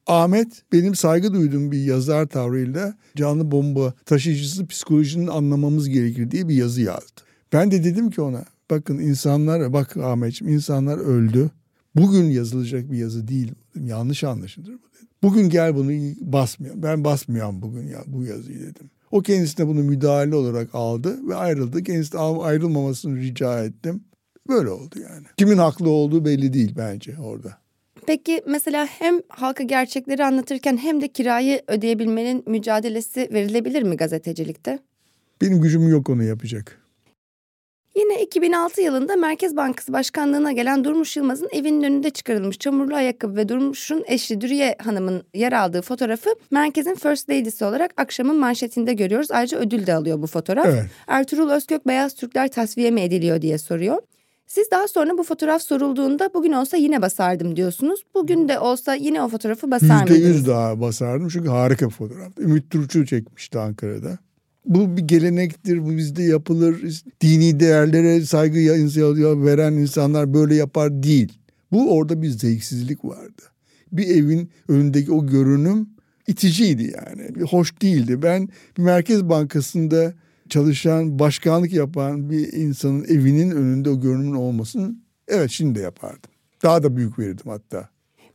Ahmet benim saygı duyduğum bir yazar tavrıyla canlı bomba taşıyıcısı psikolojinin anlamamız gerekir diye bir yazı yazdı. Ben de dedim ki ona bakın insanlar bak Ahmetciğim insanlar öldü. Bugün yazılacak bir yazı değil. Yanlış anlaşılır bu dedim. Bugün gel bunu basmayalım. Ben basmayacağım bugün ya bu yazıyı dedim. O kendisine bunu müdahale olarak aldı ve ayrıldı. Kendisine ayrılmamasını rica ettim. Böyle oldu yani. Kimin haklı olduğu belli değil bence orada. Peki mesela hem halka gerçekleri anlatırken hem de kirayı ödeyebilmenin mücadelesi verilebilir mi gazetecilikte? Benim gücüm yok onu yapacak. Yine 2006 yılında Merkez Bankası Başkanlığı'na gelen Durmuş Yılmaz'ın evinin önünde çıkarılmış çamurlu ayakkabı ve Durmuş'un eşi Dürüye Hanım'ın yer aldığı fotoğrafı merkezin First Lady'si olarak akşamın manşetinde görüyoruz. Ayrıca ödül de alıyor bu fotoğraf. Evet. Ertuğrul Özkök Beyaz Türkler tasfiye mi ediliyor diye soruyor. Siz daha sonra bu fotoğraf sorulduğunda bugün olsa yine basardım diyorsunuz. Bugün de olsa yine o fotoğrafı basar mıydınız? yüz daha basardım çünkü harika bir fotoğraf. Ümit Turçu çekmişti Ankara'da. Bu bir gelenektir, bu bizde yapılır. Dini değerlere saygı veren insanlar böyle yapar değil. Bu orada bir zevksizlik vardı. Bir evin önündeki o görünüm iticiydi yani. Bir hoş değildi. Ben Merkez Bankası'nda çalışan, başkanlık yapan bir insanın evinin önünde o görünümün olmasını evet şimdi de yapardım. Daha da büyük verirdim hatta.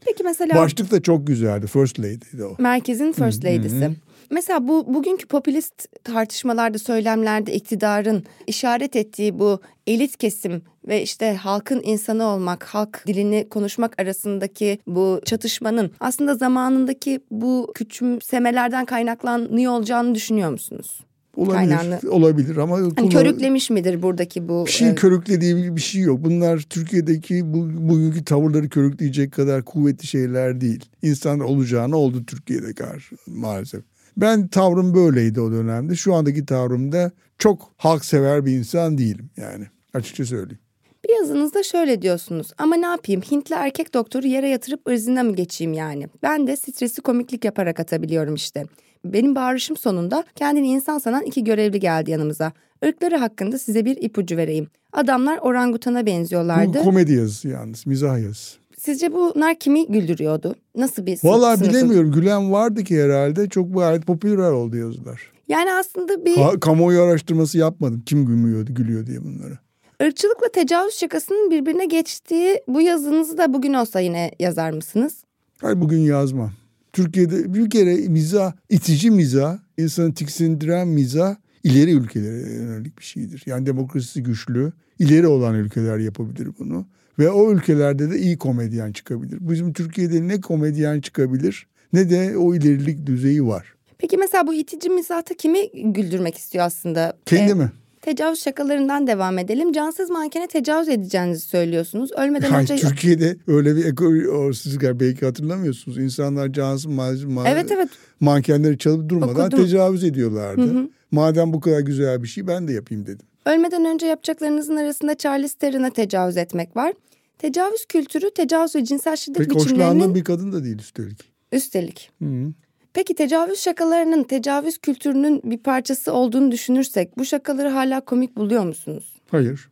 Peki mesela Başlık da çok güzeldi. First Lady'di o. merkezin First Lady'si. Mesela bu bugünkü popülist tartışmalarda, söylemlerde iktidarın işaret ettiği bu elit kesim ve işte halkın insanı olmak, halk dilini konuşmak arasındaki bu çatışmanın aslında zamanındaki bu küçümsemelerden kaynaklanıyor olacağını düşünüyor musunuz? Olabilir, Kaynağını- olabilir ama Hani kullan- körüklemiş midir buradaki bu? bir şey e, körüklediği bir şey yok. Bunlar Türkiye'deki bu, bugünkü tavırları körükleyecek kadar kuvvetli şeyler değil. İnsanlar olacağını oldu Türkiye'de karşı maalesef. Ben tavrım böyleydi o dönemde. Şu andaki tavrımda çok halksever bir insan değilim yani. Açıkça söyleyeyim. Bir yazınızda şöyle diyorsunuz. Ama ne yapayım? Hintli erkek doktoru yere yatırıp ırzına mı geçeyim yani? Ben de stresi komiklik yaparak atabiliyorum işte. Benim bağırışım sonunda kendini insan sanan iki görevli geldi yanımıza. Irkları hakkında size bir ipucu vereyim. Adamlar orangutana Bu benziyorlardı. komedi yazısı yalnız, mizah yazısı. Sizce bunlar kimi güldürüyordu? Nasıl bir sınıf- Vallahi sınıfı? bilemiyorum. Gülen vardı ki herhalde. Çok gayet popüler oldu yazılar. Yani aslında bir Ha, kamuoyu araştırması yapmadım. Kim gülüyordu, gülüyor diye bunları. ırkçılıkla tecavüz şakasının birbirine geçtiği bu yazınızı da bugün olsa yine yazar mısınız? Hayır bugün yazmam. Türkiye'de bir kere mizah, itici mizah, insanı tiksindiren mizah ileri ülkelere yönelik bir şeydir. Yani demokrasisi güçlü, ileri olan ülkeler yapabilir bunu. Ve o ülkelerde de iyi komedyen çıkabilir. Bizim Türkiye'de ne komedyen çıkabilir ne de o ilerilik düzeyi var. Peki mesela bu itici mizahta kimi güldürmek istiyor aslında? Kendi Ee, mi? Tecavüz şakalarından devam edelim. Cansız mankene tecavüz edeceğinizi söylüyorsunuz. Ölmeden Hayır, önce... Türkiye'de öyle bir eko, o siz galiba belki hatırlamıyorsunuz. İnsanlar cansız ma- Evet evet. mankenleri çalıp durmadan Okudum. tecavüz ediyorlardı. Madem bu kadar güzel bir şey ben de yapayım dedim. Ölmeden önce yapacaklarınızın arasında Charles Theron'a tecavüz etmek var. Tecavüz kültürü, tecavüz ve cinsel şiddet Pek biçimlerinin hoşlandığım bir kadın da değil üstelik. üstelik. Hı. Peki tecavüz şakalarının tecavüz kültürünün bir parçası olduğunu düşünürsek bu şakaları hala komik buluyor musunuz? Hayır.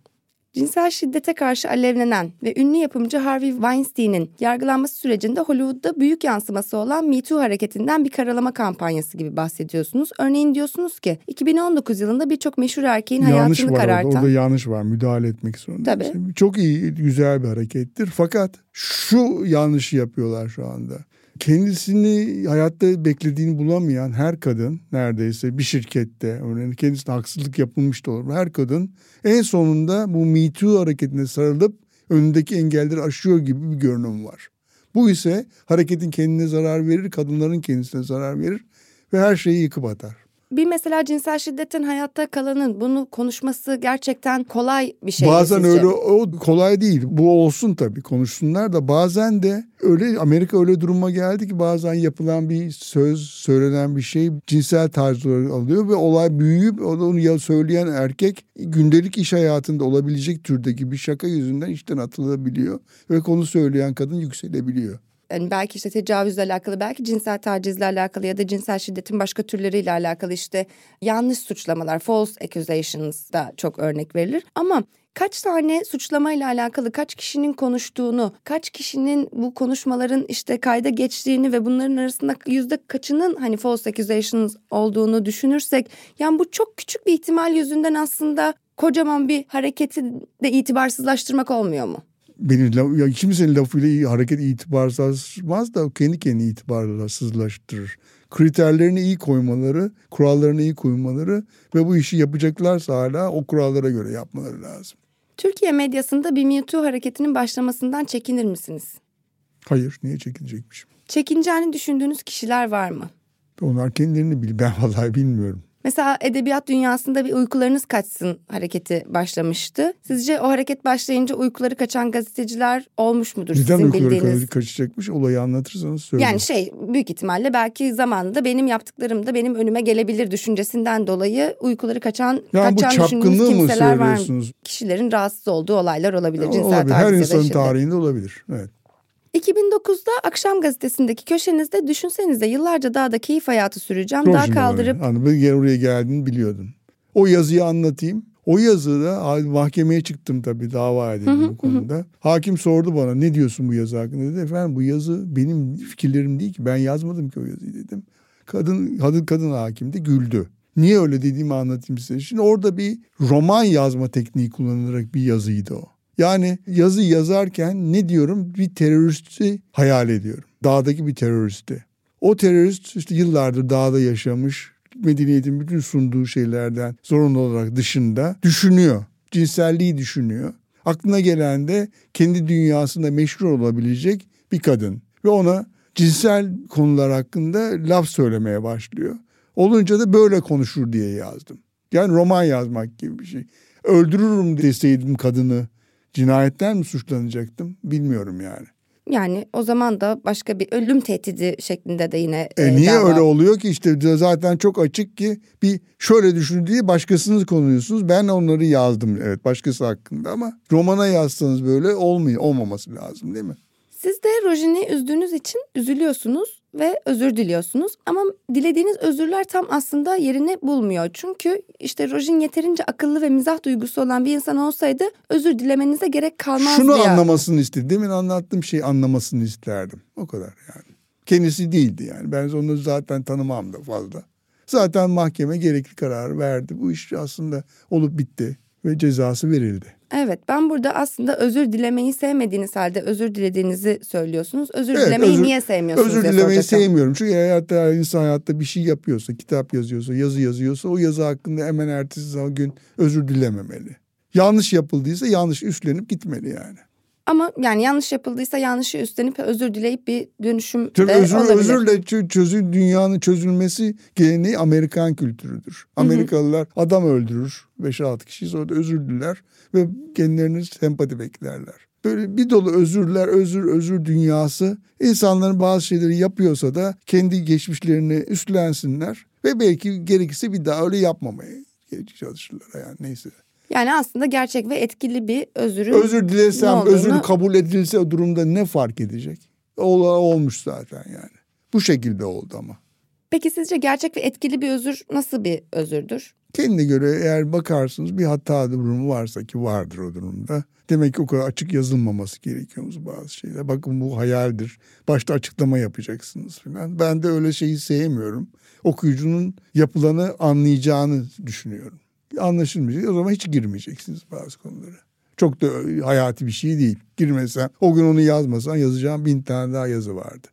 Cinsel şiddete karşı alevlenen ve ünlü yapımcı Harvey Weinstein'in yargılanması sürecinde Hollywood'da büyük yansıması olan Me Too hareketinden bir karalama kampanyası gibi bahsediyorsunuz. Örneğin diyorsunuz ki 2019 yılında birçok meşhur erkeğin yanlış hayatını var orada. karartan... Orada yanlış var. Müdahale etmek zorunda. Tabii. Çok iyi, güzel bir harekettir. Fakat şu yanlışı yapıyorlar şu anda. Kendisini hayatta beklediğini bulamayan her kadın neredeyse bir şirkette örneğin kendisine haksızlık yapılmış da olur. Her kadın en sonunda bu Me Too hareketine sarılıp önündeki engelleri aşıyor gibi bir görünüm var. Bu ise hareketin kendine zarar verir, kadınların kendisine zarar verir ve her şeyi yıkıp atar. Bir mesela cinsel şiddetin hayatta kalanın bunu konuşması gerçekten kolay bir şey. Bazen sizce? öyle o kolay değil. Bu olsun tabii konuşsunlar da bazen de öyle Amerika öyle duruma geldi ki bazen yapılan bir söz, söylenen bir şey cinsel tarzları alıyor ve olay büyüyüp onu söyleyen erkek gündelik iş hayatında olabilecek türdeki bir şaka yüzünden işten atılabiliyor ve konu söyleyen kadın yükselebiliyor yani belki işte tecavüzle alakalı, belki cinsel tacizle alakalı ya da cinsel şiddetin başka türleriyle alakalı işte yanlış suçlamalar, false accusations da çok örnek verilir. Ama kaç tane suçlamayla alakalı kaç kişinin konuştuğunu, kaç kişinin bu konuşmaların işte kayda geçtiğini ve bunların arasında yüzde kaçının hani false accusations olduğunu düşünürsek yani bu çok küçük bir ihtimal yüzünden aslında kocaman bir hareketi de itibarsızlaştırmak olmuyor mu? Beni ya kimsenin lafıyla hareket itibarsızmaz da kendi kendini itibarsızlaştırır. Kriterlerini iyi koymaları, kurallarını iyi koymaları ve bu işi yapacaklarsa hala o kurallara göre yapmaları lazım. Türkiye medyasında bir Me Too hareketinin başlamasından çekinir misiniz? Hayır, niye çekinecekmişim? Çekineceğini düşündüğünüz kişiler var mı? Onlar kendilerini bil. Ben vallahi bilmiyorum. Mesela edebiyat dünyasında bir uykularınız kaçsın hareketi başlamıştı. Sizce o hareket başlayınca uykuları kaçan gazeteciler olmuş mudur Neden sizin uykuları bildiğiniz? kaçacakmış? Olayı anlatırsanız söyleyin. Yani şey büyük ihtimalle belki zamanında benim yaptıklarım da benim önüme gelebilir düşüncesinden dolayı uykuları kaçan yani kaçan düşündüğünüz kimseler var? Kişilerin rahatsız olduğu olaylar olabilir. Ya, cinsel olabilir. Her insanın şiddet. tarihinde olabilir. Evet. 2009'da Akşam Gazetesi'ndeki köşenizde düşünsenize yıllarca dağda keyif hayatı süreceğim. Dağ Rojinova kaldırıp. Hani ben oraya geldiğini biliyordun. O yazıyı anlatayım. O yazıda mahkemeye çıktım tabii dava edildi bu konuda. Hakim sordu bana ne diyorsun bu yazı hakkında dedi. Efendim bu yazı benim fikirlerim değil ki ben yazmadım ki o yazıyı dedim. Kadın kadın kadın hakim de güldü. Niye öyle dediğimi anlatayım size. Şimdi orada bir roman yazma tekniği kullanılarak bir yazıydı o. Yani yazı yazarken ne diyorum bir teröristi hayal ediyorum. Dağdaki bir teröristi. O terörist işte yıllardır dağda yaşamış, medeniyetin bütün sunduğu şeylerden zorunlu olarak dışında düşünüyor. Cinselliği düşünüyor. Aklına gelen de kendi dünyasında meşhur olabilecek bir kadın. Ve ona cinsel konular hakkında laf söylemeye başlıyor. Olunca da böyle konuşur diye yazdım. Yani roman yazmak gibi bir şey. Öldürürüm deseydim kadını cinayetten mi suçlanacaktım bilmiyorum yani. yani o zaman da başka bir ölüm tehdidi şeklinde de yine E e, niye dava- öyle oluyor ki işte zaten çok açık ki bir şöyle düşün diye başkasını konuyorsunuz. Ben onları yazdım evet başkası hakkında ama romana yazsanız böyle olmuyor olmaması lazım değil mi? Siz de Rojin'i üzdüğünüz için üzülüyorsunuz ve özür diliyorsunuz. Ama dilediğiniz özürler tam aslında yerini bulmuyor. Çünkü işte Rojin yeterince akıllı ve mizah duygusu olan bir insan olsaydı özür dilemenize gerek kalmazdı Şunu ya. anlamasını istedim. Demin anlattığım şeyi anlamasını isterdim. O kadar yani. Kendisi değildi yani. Ben onu zaten tanımam da fazla. Zaten mahkeme gerekli kararı verdi. Bu iş aslında olup bitti ve cezası verildi. Evet ben burada aslında özür dilemeyi sevmediğiniz halde özür dilediğinizi söylüyorsunuz. Özür Evet, dilemeyi özür- niye sevmiyorsunuz Özür dilemeyi sevmiyorum. Çünkü hayatta insan hayatta bir şey yapıyorsa, kitap yazıyorsa, yazı yazıyorsa o yazı hakkında hemen ertesi zaman gün özür dilememeli. Yanlış yapıldıysa yanlış üstlenip gitmeli yani. Ama yani yanlış yapıldıysa yanlışı üstlenip özür dileyip bir dönüşüm Tabii de özür, olabilir. özürle çö- çözü, dünyanın çözülmesi geleneği Amerikan kültürüdür. Amerikalılar adam öldürür 5-6 kişi sonra da özür diler ve kendilerini sempati beklerler. Böyle bir dolu özürler, özür, özür dünyası insanların bazı şeyleri yapıyorsa da kendi geçmişlerini üstlensinler ve belki gerekirse bir daha öyle yapmamaya çalışırlar yani neyse. Yani aslında gerçek ve etkili bir özürün Özür dilesem, olduğunu- özür kabul edilse durumda ne fark edecek? Ol, olmuş zaten yani. Bu şekilde oldu ama. Peki sizce gerçek ve etkili bir özür nasıl bir özürdür? Kendine göre eğer bakarsınız bir hata durumu varsa ki vardır o durumda. Demek ki o kadar açık yazılmaması gerekiyormuş bazı şeyler. Bakın bu hayaldir. Başta açıklama yapacaksınız falan. Ben de öyle şeyi sevmiyorum. Okuyucunun yapılanı anlayacağını düşünüyorum. Anlaşılmayacak o zaman hiç girmeyeceksiniz bazı konulara. Çok da hayati bir şey değil. Girmesen o gün onu yazmasan yazacağım bin tane daha yazı vardı.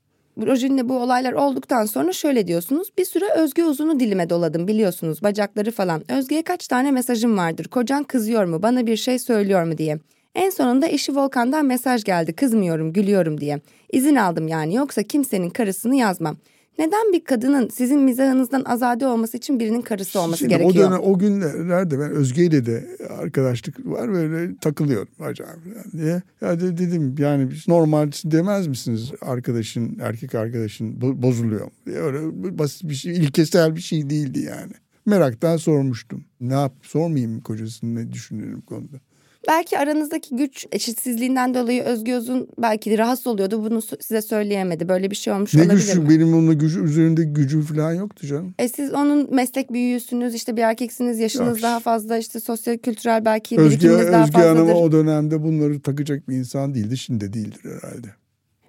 Rojin'le bu olaylar olduktan sonra şöyle diyorsunuz. Bir süre Özge Uzun'u dilime doladım biliyorsunuz bacakları falan. Özge'ye kaç tane mesajım vardır. Kocan kızıyor mu bana bir şey söylüyor mu diye. En sonunda eşi Volkan'dan mesaj geldi kızmıyorum gülüyorum diye. İzin aldım yani yoksa kimsenin karısını yazmam. Neden bir kadının sizin mizahınızdan azade olması için birinin karısı olması Şimdi gerekiyor? O dönem o günlerde ben Özge ile de arkadaşlık var böyle takılıyorum acaba diye. Ya de, dedim yani normal demez misiniz arkadaşın erkek arkadaşın bo- bozuluyor diye öyle basit bir şey ilkesel bir şey değildi yani. Meraktan sormuştum. Ne yap sormayayım mı kocasını ne düşünüyorum konuda. Belki aranızdaki güç eşitsizliğinden dolayı Özgü Özün belki rahatsız oluyordu. Bunu size söyleyemedi. Böyle bir şey olmuş Ne olabilir güçlü mi? benim onunla gücü üzerinde gücü falan yoktu canım. E siz onun meslek büyüğüsünüz işte bir erkeksiniz yaşınız Yok. daha fazla işte sosyo kültürel belki Özge, birikiminiz daha Özge Hanım fazladır. o dönemde bunları takacak bir insan değildi. Şimdi de değildir herhalde.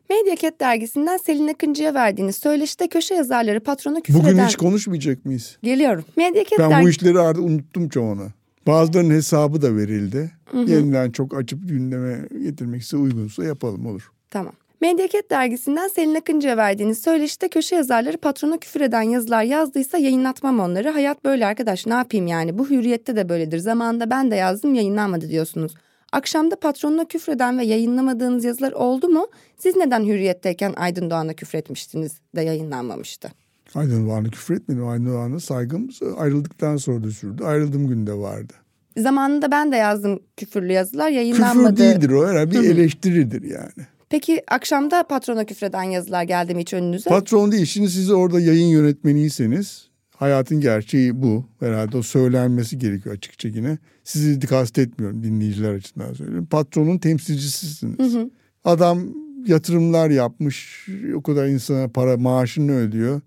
Medyaket dergisinden Selin Akıncı'ya verdiğiniz söyleşide köşe yazarları patrona küfür Bugün eden... hiç konuşmayacak mıyız? Geliyorum. Medyaket Ben dergi... bu işleri artık unuttum çoğunu. Bazılarının hesabı da verildi. Yeniden çok açıp gündeme getirmek ise uygunsa yapalım olur. Tamam. Medyaket dergisinden Selin Akıncı'ya verdiğiniz söyleşide köşe yazarları patrona küfür eden yazılar yazdıysa yayınlatmam onları. Hayat böyle arkadaş ne yapayım yani bu hürriyette de böyledir. Zamanında ben de yazdım yayınlanmadı diyorsunuz. Akşamda patronuna küfreden ve yayınlamadığınız yazılar oldu mu? Siz neden hürriyetteyken Aydın Doğan'a küfretmiştiniz de yayınlanmamıştı? Aydın Doğan'a küfür etmedim. Aydın Doğan'a saygımız ayrıldıktan sonra da sürdü. Ayrıldığım günde vardı. Zamanında ben de yazdım küfürlü yazılar Küfür yayınlanmadı. değildir o herhalde bir eleştiridir yani. Peki akşamda patrona küfreden yazılar geldi mi hiç önünüze? Patron değil. Şimdi siz orada yayın yönetmeniyseniz hayatın gerçeği bu. Herhalde o söylenmesi gerekiyor açıkça yine. Sizi kastetmiyorum dinleyiciler açısından söylüyorum. Patronun temsilcisisiniz. Adam yatırımlar yapmış. O kadar insana para maaşını ödüyor.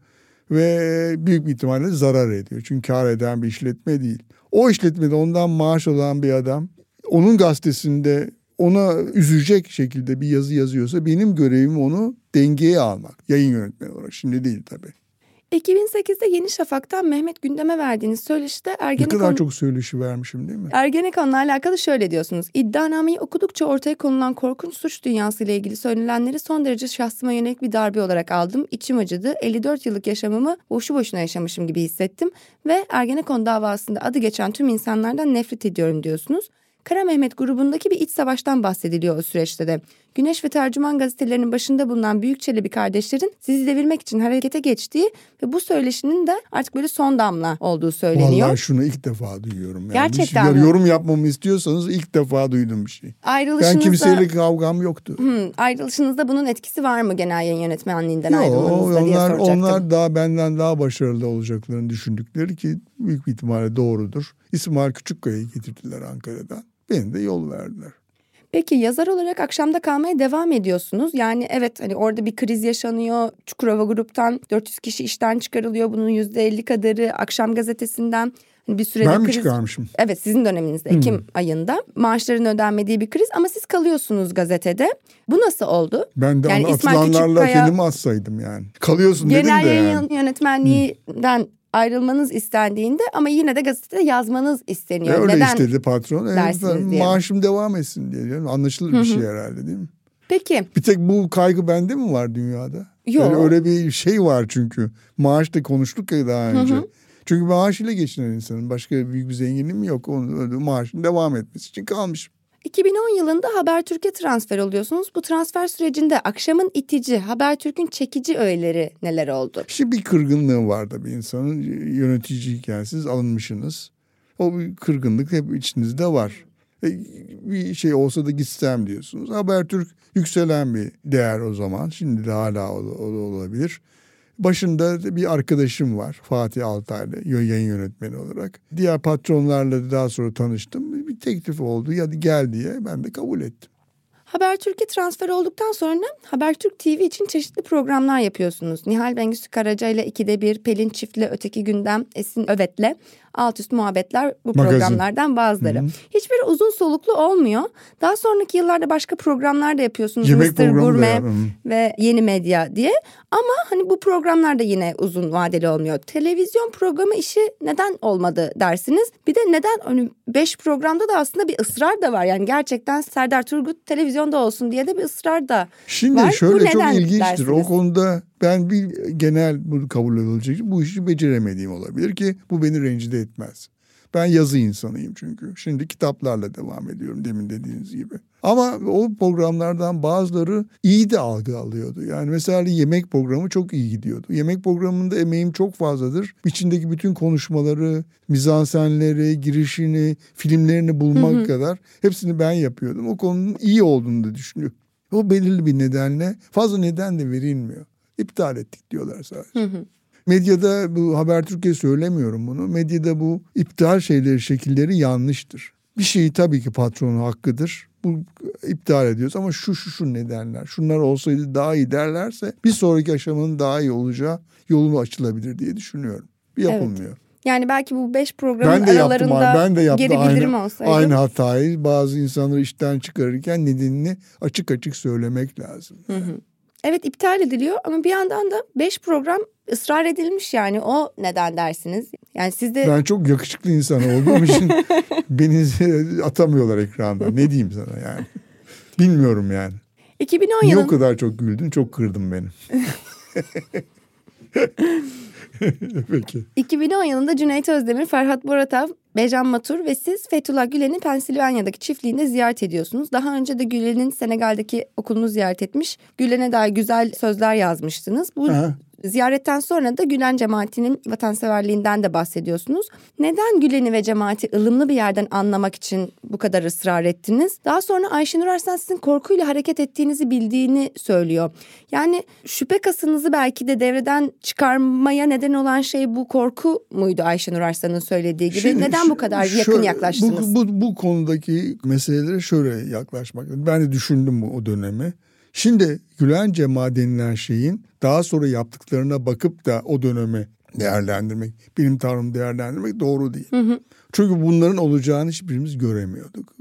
Ve büyük bir ihtimalle zarar ediyor. Çünkü kar eden bir işletme değil. O işletmede ondan maaş alan bir adam onun gazetesinde ona üzecek şekilde bir yazı yazıyorsa benim görevim onu dengeye almak. Yayın yönetmeni olarak. Şimdi değil tabii. 2008'de Yeni Şafak'tan Mehmet Gündem'e verdiğiniz söyleşide Ne Ergenekon... kadar çok söyleşi vermişim değil mi? Ergenekon'la alakalı şöyle diyorsunuz. İddianameyi okudukça ortaya konulan korkunç suç dünyası ile ilgili söylenenleri son derece şahsıma yönelik bir darbe olarak aldım. İçim acıdı. 54 yıllık yaşamımı boşu boşuna yaşamışım gibi hissettim. Ve Ergenekon davasında adı geçen tüm insanlardan nefret ediyorum diyorsunuz. Kara Mehmet grubundaki bir iç savaştan bahsediliyor o süreçte de. Güneş ve Tercüman gazetelerinin başında bulunan Büyük Çelebi kardeşlerin sizi devirmek için harekete geçtiği ve bu söyleşinin de artık böyle son damla olduğu söyleniyor. Vallahi şunu ilk defa duyuyorum. Yani. Gerçekten mi? Yorum yapmamı istiyorsanız ilk defa duydum bir şey. Ayrılışınızda... Ben kimseyle kavgam yoktu. Hmm, ayrılışınızda bunun etkisi var mı genel yayın yönetmenliğinden Yok, ayrılmanızda diye onlar, soracaktım. onlar daha benden daha başarılı olacaklarını düşündükleri ki büyük bir ihtimalle doğrudur. İsmail Küçükkaya'yı getirdiler Ankara'dan. Beni de yol verdiler. Peki yazar olarak akşamda kalmaya devam ediyorsunuz. Yani evet hani orada bir kriz yaşanıyor. Çukurova gruptan 400 kişi işten çıkarılıyor. Bunun %50 kadarı akşam gazetesinden. Hani bir sürede Ben mi kriz... çıkarmışım? Evet sizin döneminizde Ekim ayında maaşların ödenmediği bir kriz ama siz kalıyorsunuz gazetede. Bu nasıl oldu? Ben de Yani atılanlarla Küçükkaya- kendimi atsaydım yani. Kalıyorsun Genel dedim de yayın yani. yönetmenliğinden ayrılmanız istendiğinde ama yine de gazetede yazmanız isteniyor. E, öyle Neden? istedi patron. E, maaşım devam etsin diye. diyorum. Anlaşılır bir şey herhalde değil mi? Peki Bir tek bu kaygı bende mi var dünyada? Yok. Yani öyle bir şey var çünkü. Maaşta konuştuk ya daha önce. Çünkü maaş ile geçinen insanın başka büyük bir zenginliğim yok. Onun maaşın devam etmesi için kalmışım. 2010 yılında Habertürk'e transfer oluyorsunuz. Bu transfer sürecinde akşamın itici, Habertürk'ün çekici öğeleri neler oldu? Şimdi bir kırgınlığı var da bir insanın yöneticiyken siz alınmışsınız. O bir kırgınlık hep içinizde var. E, bir şey olsa da gitsem diyorsunuz. Habertürk yükselen bir değer o zaman. Şimdi de hala olabilir. Başında da bir arkadaşım var Fatih Altaylı yayın yönetmeni olarak. Diğer patronlarla da daha sonra tanıştım. Bir teklif oldu ya gel diye ben de kabul ettim. Habertürk'e transfer olduktan sonra Habertürk TV için çeşitli programlar yapıyorsunuz. Nihal Bengüsü Karaca ile ikide bir, Pelin Çift'le Öteki Gündem, Esin Övet'le Alt Üst Muhabbetler bu Magazin. programlardan bazıları. Hiçbiri uzun soluklu olmuyor. Daha sonraki yıllarda başka programlar da yapıyorsunuz. Yemek Mr. Gurme ve Yeni Medya diye. Ama hani bu programlar da yine uzun vadeli olmuyor. Televizyon programı işi neden olmadı dersiniz. Bir de neden hani beş programda da aslında bir ısrar da var. Yani gerçekten Serdar Turgut televizyonda olsun diye de bir ısrar da Şimdi var. Bu şöyle çok neden ilginçtir. dersiniz? O konuda ben bir genel bunu kabul edilecek bu işi beceremediğim olabilir ki bu beni rencide etmez. Ben yazı insanıyım çünkü. Şimdi kitaplarla devam ediyorum demin dediğiniz gibi. Ama o programlardan bazıları iyi de algı alıyordu. Yani mesela yemek programı çok iyi gidiyordu. Yemek programında emeğim çok fazladır. İçindeki bütün konuşmaları, mizansenleri, girişini, filmlerini bulmak hı hı. kadar hepsini ben yapıyordum. O konunun iyi olduğunu da düşünüyorum. O belirli bir nedenle fazla neden de verilmiyor. İptal ettik diyorlar sadece. Hı hı. Medyada bu Haber Türkiye söylemiyorum bunu. Medyada bu iptal şeyleri, şekilleri yanlıştır. Bir şeyi tabii ki patronun hakkıdır. Bu iptal ediyoruz ama şu şu şu nedenler. Şunlar olsaydı daha iyi derlerse bir sonraki aşamanın daha iyi olacağı yolu açılabilir diye düşünüyorum. Yapılmıyor. Evet. Yani belki bu beş programın ben de aralarında yaptım, ben de yaptım. geri bildirim aynı, olsaydı. Aynı hatayı bazı insanları işten çıkarırken nedenini açık açık söylemek lazım. Hı hı. Evet iptal ediliyor ama bir yandan da beş program ısrar edilmiş yani o neden dersiniz? Yani sizde Ben çok yakışıklı insan olduğum için beni atamıyorlar ekrandan. Ne diyeyim sana yani? Bilmiyorum yani. 2010 Niye o kadar çok güldün? Çok kırdın beni. Peki. 2010 yılında Cüneyt Özdemir, Ferhat Boratav, Bejan Matur ve siz Fethullah Gülen'i Pensilvanya'daki çiftliğinde ziyaret ediyorsunuz. Daha önce de Gülen'in Senegal'deki okulunu ziyaret etmiş. Gülen'e dair güzel sözler yazmıştınız. Bu Aha. Ziyaretten sonra da Gülen cemaatinin vatanseverliğinden de bahsediyorsunuz. Neden Gülen'i ve cemaati ılımlı bir yerden anlamak için bu kadar ısrar ettiniz? Daha sonra Ayşenur Arslan sizin korkuyla hareket ettiğinizi bildiğini söylüyor. Yani şüphe kasınızı belki de devreden çıkarmaya neden olan şey bu korku muydu Ayşenur Arslan'ın söylediği gibi? Şimdi, neden bu kadar şöyle, yakın yaklaştınız? Bu, bu, bu konudaki meselelere şöyle yaklaşmak. Ben de düşündüm o dönemi. Şimdi Gülen Cema denilen şeyin daha sonra yaptıklarına bakıp da o dönemi değerlendirmek, bilim tarımı değerlendirmek doğru değil. Hı hı. Çünkü bunların olacağını hiçbirimiz göremiyorduk.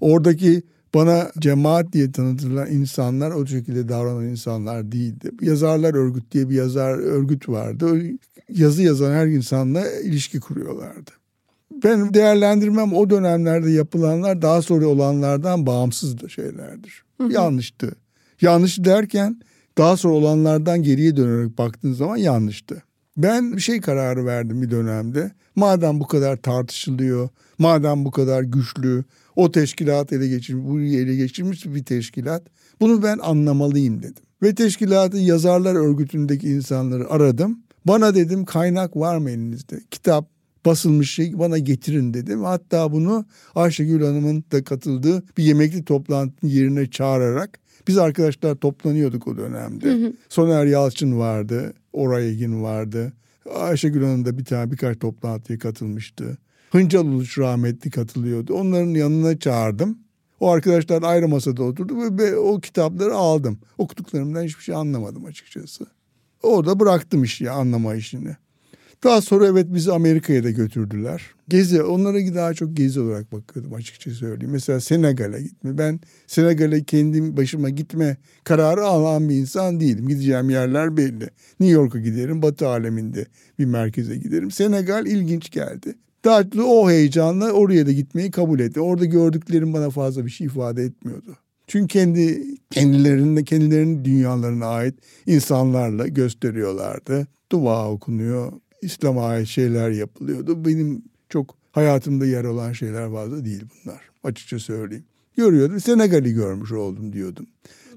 Oradaki bana cemaat diye tanıtılan insanlar o şekilde davranan insanlar değildi. Yazarlar Örgüt diye bir yazar örgüt vardı. Yazı yazan her insanla ilişki kuruyorlardı. Ben değerlendirmem o dönemlerde yapılanlar daha sonra olanlardan bağımsız şeylerdir. Hı hı. Yanlıştı. Yanlış derken daha sonra olanlardan geriye dönerek baktığın zaman yanlıştı. Ben bir şey kararı verdim bir dönemde. Madem bu kadar tartışılıyor, madem bu kadar güçlü, o teşkilat ele geçirmiş, bu ele geçirmiş bir teşkilat. Bunu ben anlamalıyım dedim. Ve teşkilatı yazarlar örgütündeki insanları aradım. Bana dedim kaynak var mı elinizde? Kitap, basılmış şey bana getirin dedim. Hatta bunu Ayşegül Hanım'ın da katıldığı bir yemekli toplantının yerine çağırarak biz arkadaşlar toplanıyorduk o dönemde. Hı hı. Soner Yalçın vardı, Oray Egin vardı. Ayşegül Hanım da bir tane birkaç toplantıya katılmıştı. Hıncal Uluç rahmetli katılıyordu. Onların yanına çağırdım. O arkadaşlar ayrı masada oturdu ve o kitapları aldım. Okuduklarımdan hiçbir şey anlamadım açıkçası. Orada bıraktım işi anlama işini. Daha sonra evet bizi Amerika'ya da götürdüler. Gezi, onlara daha çok gezi olarak bakıyordum açıkça söyleyeyim. Mesela Senegal'e gitme. Ben Senegal'e kendim başıma gitme kararı alan bir insan değilim. Gideceğim yerler belli. New York'a giderim, Batı aleminde bir merkeze giderim. Senegal ilginç geldi. Daha o heyecanla oraya da gitmeyi kabul etti. Orada gördüklerim bana fazla bir şey ifade etmiyordu. Çünkü kendi kendilerinde kendilerinin dünyalarına ait insanlarla gösteriyorlardı. Dua okunuyor, İslam'a ait şeyler yapılıyordu. Benim çok hayatımda yer olan şeyler fazla değil bunlar. Açıkça söyleyeyim. Görüyordum. Senegal'i görmüş oldum diyordum.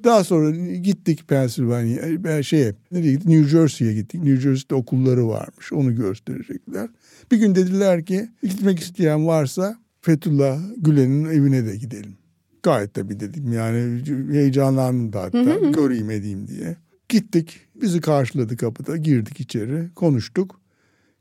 Daha sonra gittik Pennsylvania, ben şeye, nereye gittik? New Jersey'ye gittik. New Jersey'de okulları varmış. Onu gösterecekler. Bir gün dediler ki gitmek isteyen varsa Fethullah Gülen'in evine de gidelim. Gayet tabii dedim yani heyecanlandım da hatta göreyim edeyim diye. Gittik bizi karşıladı kapıda girdik içeri konuştuk.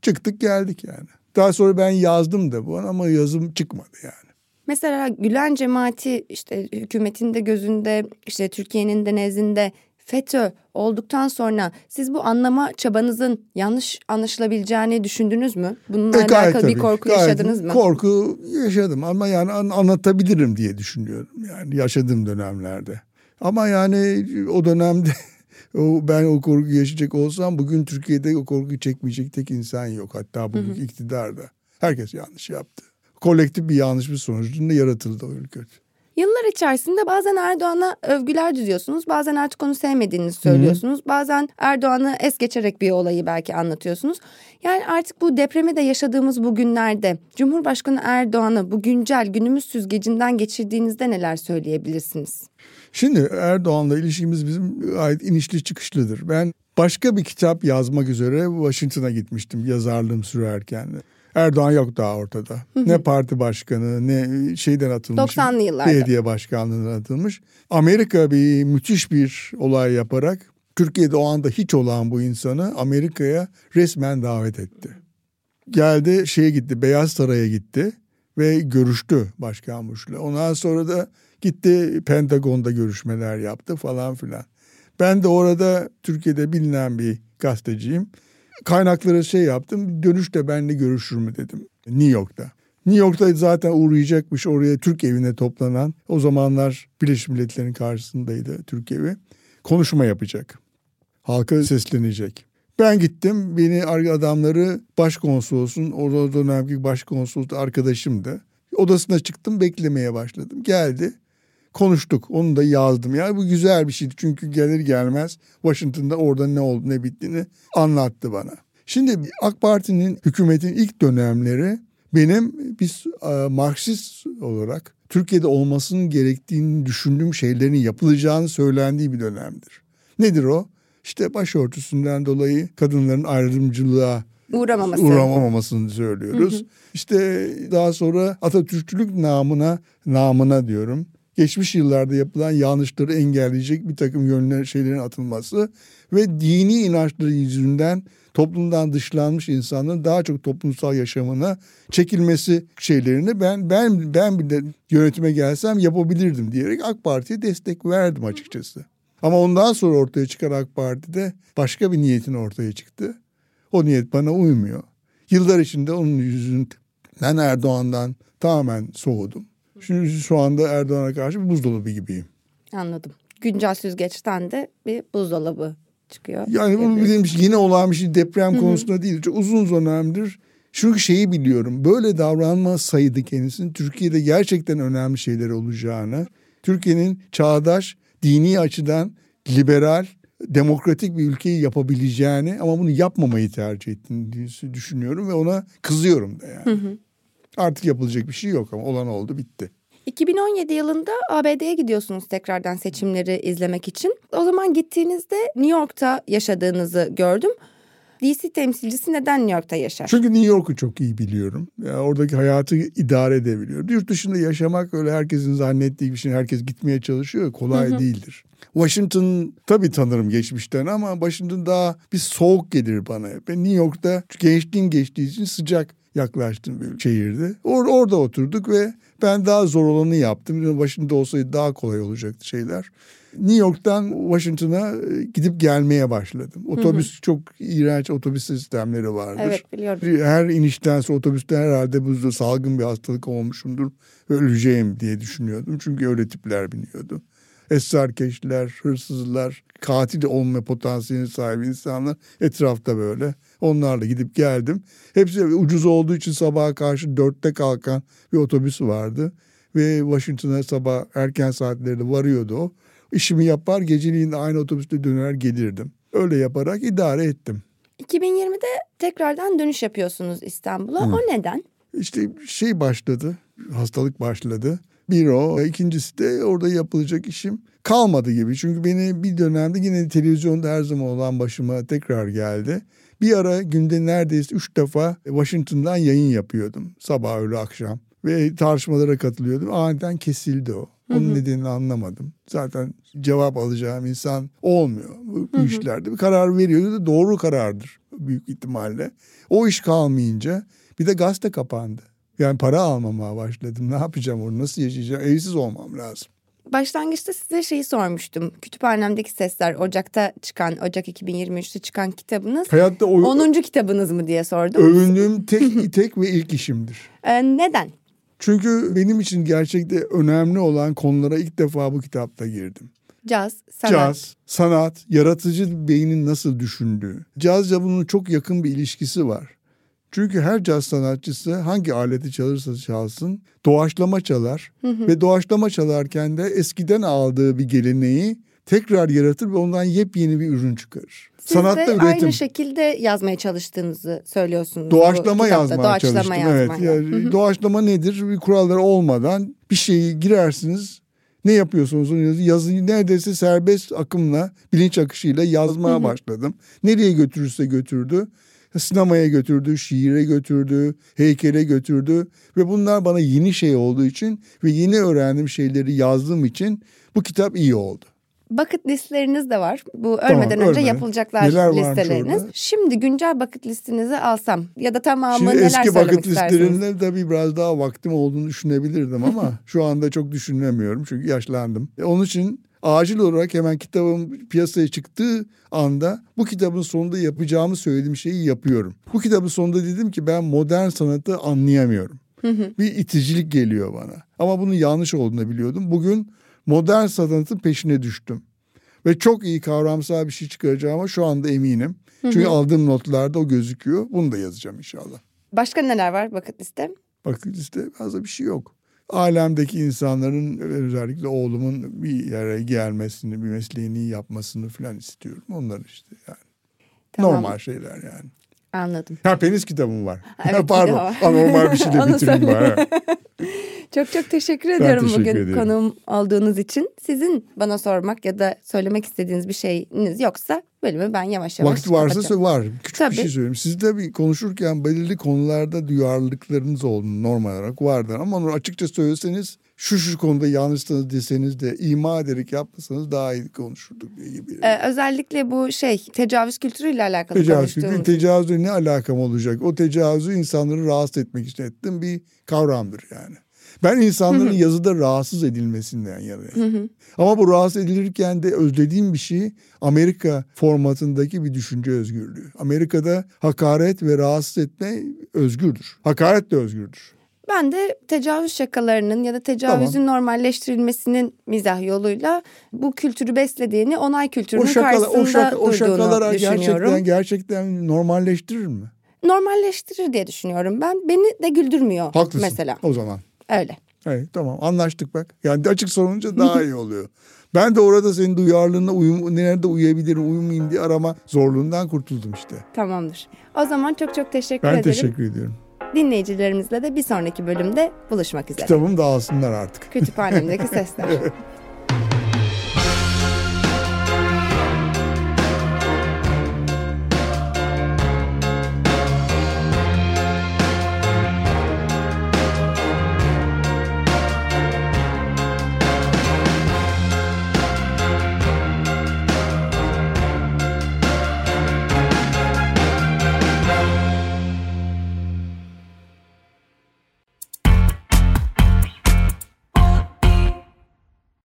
Çıktık geldik yani. Daha sonra ben yazdım da bu ama yazım çıkmadı yani. Mesela Gülen cemaati işte hükümetin de gözünde işte Türkiye'nin de nezdinde FETÖ olduktan sonra siz bu anlama çabanızın yanlış anlaşılabileceğini düşündünüz mü? Bununla e, alakalı tabii, bir korku yaşadınız mı? Korku yaşadım ama yani anlatabilirim diye düşünüyorum yani yaşadığım dönemlerde. Ama yani o dönemde o, ben o korku yaşayacak olsam bugün Türkiye'de o korkuyu çekmeyecek tek insan yok. Hatta bugün hı hı. iktidarda. Herkes yanlış yaptı. Kolektif bir yanlış bir sonucunda yaratıldı o ülke. Yıllar içerisinde bazen Erdoğan'a övgüler düzüyorsunuz. Bazen artık onu sevmediğinizi söylüyorsunuz. Hı-hı. Bazen Erdoğan'ı es geçerek bir olayı belki anlatıyorsunuz. Yani artık bu depremi de yaşadığımız bu günlerde Cumhurbaşkanı Erdoğan'ı bu güncel günümüz süzgecinden geçirdiğinizde neler söyleyebilirsiniz? Şimdi Erdoğan'la ilişkimiz bizim gayet inişli çıkışlıdır. Ben başka bir kitap yazmak üzere Washington'a gitmiştim yazarlığım sürerken. Erdoğan yok daha ortada. Hı hı. Ne parti başkanı ne şeyden atılmış. 90'lı yıllarda. Belediye başkanlığından atılmış. Amerika bir müthiş bir olay yaparak Türkiye'de o anda hiç olan bu insanı Amerika'ya resmen davet etti. Geldi şeye gitti Beyaz Saray'a gitti ve görüştü Başkan Bush'la. Ondan sonra da gitti Pentagon'da görüşmeler yaptı falan filan. Ben de orada Türkiye'de bilinen bir gazeteciyim. Kaynaklara şey yaptım. Dönüşte benle görüşür mü dedim. New York'ta. New York'ta zaten uğrayacakmış oraya Türk evine toplanan. O zamanlar Birleşmiş Milletler'in karşısındaydı Türk evi. Konuşma yapacak. Halka seslenecek. Ben gittim. Beni adamları başkonsolosun, orada dönemki başkonsolos arkadaşımdı. Odasına çıktım beklemeye başladım. Geldi konuştuk. Onu da yazdım. Yani bu güzel bir şeydi. Çünkü gelir gelmez Washington'da orada ne oldu ne bittiğini anlattı bana. Şimdi AK Parti'nin hükümetin ilk dönemleri benim biz e, Marksist olarak Türkiye'de olmasının gerektiğini düşündüğüm şeylerin yapılacağını söylendiği bir dönemdir. Nedir o? İşte başörtüsünden dolayı kadınların ayrımcılığa uğramaması. uğramamasını söylüyoruz. Hı hı. İşte daha sonra Atatürkçülük namına namına diyorum geçmiş yıllarda yapılan yanlışları engelleyecek bir takım yönler şeylerin atılması ve dini inançları yüzünden toplumdan dışlanmış insanların daha çok toplumsal yaşamına çekilmesi şeylerini ben ben ben bir de yönetime gelsem yapabilirdim diyerek AK Parti'ye destek verdim açıkçası. Ama ondan sonra ortaya çıkan AK Parti'de başka bir niyetin ortaya çıktı. O niyet bana uymuyor. Yıllar içinde onun yüzünden Erdoğan'dan tamamen soğudum. Şimdi şu anda Erdoğan'a karşı bir buzdolabı gibiyim. Anladım. Güncel süzgeçten de bir buzdolabı çıkıyor. Yani bu bildiğim şey yine olan bir şey deprem Hı-hı. konusunda değil. Çok uzun dönemdir. Çünkü şeyi biliyorum. Böyle davranma sayıdı kendisinin Türkiye'de gerçekten önemli şeyler olacağını. Türkiye'nin çağdaş, dini açıdan liberal, demokratik bir ülkeyi yapabileceğini ama bunu yapmamayı tercih ettiğini düşünüyorum ve ona kızıyorum da yani. Hı hı. Artık yapılacak bir şey yok ama olan oldu bitti. 2017 yılında ABD'ye gidiyorsunuz tekrardan seçimleri izlemek için. O zaman gittiğinizde New York'ta yaşadığınızı gördüm. DC temsilcisi neden New York'ta yaşar? Çünkü New York'u çok iyi biliyorum. Yani oradaki hayatı idare edebiliyorum. Yurt dışında yaşamak öyle herkesin zannettiği bir şey. Herkes gitmeye çalışıyor. Kolay hı hı. değildir. Washington tabii tanırım geçmişten ama Washington daha bir soğuk gelir bana. Ben New York'ta gençliğin geçtiği için sıcak yaklaştım bir şehirde. Or orada oturduk ve ben daha zor olanı yaptım. Başında olsaydı daha kolay olacaktı şeyler. New York'tan Washington'a e, gidip gelmeye başladım. Otobüs hı hı. çok iğrenç otobüs sistemleri vardır. Evet biliyorum. Her inişten sonra otobüste herhalde bu salgın bir hastalık olmuşumdur öleceğim diye düşünüyordum. Çünkü öyle tipler biniyordu esrarkeşler, hırsızlar, katil olma potansiyeli sahibi insanlar etrafta böyle. Onlarla gidip geldim. Hepsi ucuz olduğu için sabaha karşı dörtte kalkan bir otobüs vardı. Ve Washington'a sabah erken saatlerde varıyordu o. İşimi yapar geceliğin aynı otobüste döner gelirdim. Öyle yaparak idare ettim. 2020'de tekrardan dönüş yapıyorsunuz İstanbul'a. O neden? İşte şey başladı, hastalık başladı. Bir o. ikincisi de orada yapılacak işim kalmadı gibi. Çünkü beni bir dönemde yine televizyonda her zaman olan başıma tekrar geldi. Bir ara günde neredeyse üç defa Washington'dan yayın yapıyordum. Sabah öğle akşam. Ve tartışmalara katılıyordum. Aniden kesildi o. Onun hı hı. nedenini anlamadım. Zaten cevap alacağım insan olmuyor bu, bu işlerde. Bir karar veriyordu da doğru karardır büyük ihtimalle. O iş kalmayınca bir de gazete kapandı. Yani para almamaya başladım. Ne yapacağım onu nasıl yaşayacağım? Evsiz olmam lazım. Başlangıçta size şeyi sormuştum. Kütüphanemdeki Sesler Ocak'ta çıkan, Ocak 2023'te çıkan kitabınız. Hayatta o... 10. kitabınız mı diye sordum. Övündüğüm tek, tek ve ilk işimdir. Ee, neden? Çünkü benim için gerçekte önemli olan konulara ilk defa bu kitapta girdim. Caz, sanat. Caz, sanat, yaratıcı beynin nasıl düşündüğü. Cazla bunun çok yakın bir ilişkisi var. Çünkü her caz sanatçısı hangi aleti çalırsa çalsın doğaçlama çalar. Ve doğaçlama çalarken de eskiden aldığı bir geleneği tekrar yaratır ve ondan yepyeni bir ürün çıkarır. Siz Sanatta de üretim. aynı şekilde yazmaya çalıştığınızı söylüyorsunuz. Doğaçlama yazmaya Doğaçlama çalıştım. yazmaya. Evet. Yani doğaçlama nedir? Bir kuralları olmadan bir şeyi girersiniz. Ne yapıyorsunuz onu yazın. Yazıyı neredeyse serbest akımla, bilinç akışıyla yazmaya başladım. Nereye götürürse götürdü. Sinemaya götürdü, şiire götürdü, heykele götürdü. Ve bunlar bana yeni şey olduğu için ve yeni öğrendiğim şeyleri yazdığım için bu kitap iyi oldu. Bucket listleriniz de var. Bu ölmeden önce ölmeden. yapılacaklar Neler listeleriniz. Şimdi güncel bucket listinizi alsam ya da tamamı Şimdi neler eski istersiniz? listelerinde tabii biraz daha vaktim olduğunu düşünebilirdim ama şu anda çok düşünemiyorum çünkü yaşlandım. E, Onun için acil olarak hemen kitabım piyasaya çıktığı anda bu kitabın sonunda yapacağımı söylediğim şeyi yapıyorum. Bu kitabın sonunda dedim ki ben modern sanatı anlayamıyorum. Bir iticilik geliyor bana. Ama bunun yanlış olduğunu biliyordum. Bugün modern sanatın peşine düştüm. Ve çok iyi kavramsal bir şey çıkaracağıma şu anda eminim. Çünkü aldığım notlarda o gözüküyor. Bunu da yazacağım inşallah. Başka neler var bucket liste? Bakın işte fazla bir şey yok. Alemdeki insanların özellikle oğlumun bir yere gelmesini, bir mesleğini yapmasını falan istiyorum. Onlar işte yani. Tamam. Normal şeyler yani. Anladım. Ha penis kitabım var. Evet, Pardon. var. Anormal bir şeyle bitireyim bari. Çok çok teşekkür ediyorum teşekkür bugün ederim. konuğum olduğunuz için. Sizin bana sormak ya da söylemek istediğiniz bir şeyiniz yoksa bölümü ben yavaş yavaş Vakit varsa sö- var. Küçük Tabii. bir şey söyleyeyim. Siz de bir konuşurken belirli konularda duyarlılıklarınız olduğunu normal olarak vardır. Ama onu açıkça söyleseniz şu şu konuda yanlışsınız deseniz de ima ederek yapmasanız daha iyi konuşurduk diye gibi. Ee, özellikle bu şey tecavüz kültürüyle alakalı Tecavüz konuştuğumuz. tecavüzle ne alakam olacak? O tecavüzü insanları rahatsız etmek için ettiğim bir kavramdır yani. Ben insanların yazıda rahatsız edilmesinden yanayım. Ama bu rahatsız edilirken de özlediğim bir şey Amerika formatındaki bir düşünce özgürlüğü. Amerika'da hakaret ve rahatsız etme özgürdür. Hakaret de özgürdür. Ben de tecavüz şakalarının ya da tecavüzün normalleştirilmesinin mizah yoluyla bu kültürü beslediğini onay kültürünün O, şakala, karşısında o, şaka, o şakalar gerçekten gerçekten normalleştirir mi? Normalleştirir diye düşünüyorum ben. Beni de güldürmüyor Haklısın mesela. o zaman. Öyle. Evet tamam anlaştık bak. Yani açık sorunca daha iyi oluyor. Ben de orada senin duyarlılığına uyum, nerede uyuyabilirim, uyumayayım diye arama zorluğundan kurtuldum işte. Tamamdır. O zaman çok çok teşekkür Ben ederim. teşekkür ediyorum. Dinleyicilerimizle de bir sonraki bölümde buluşmak üzere. Kitabımı da alsınlar artık. Kütüphanemdeki sesler.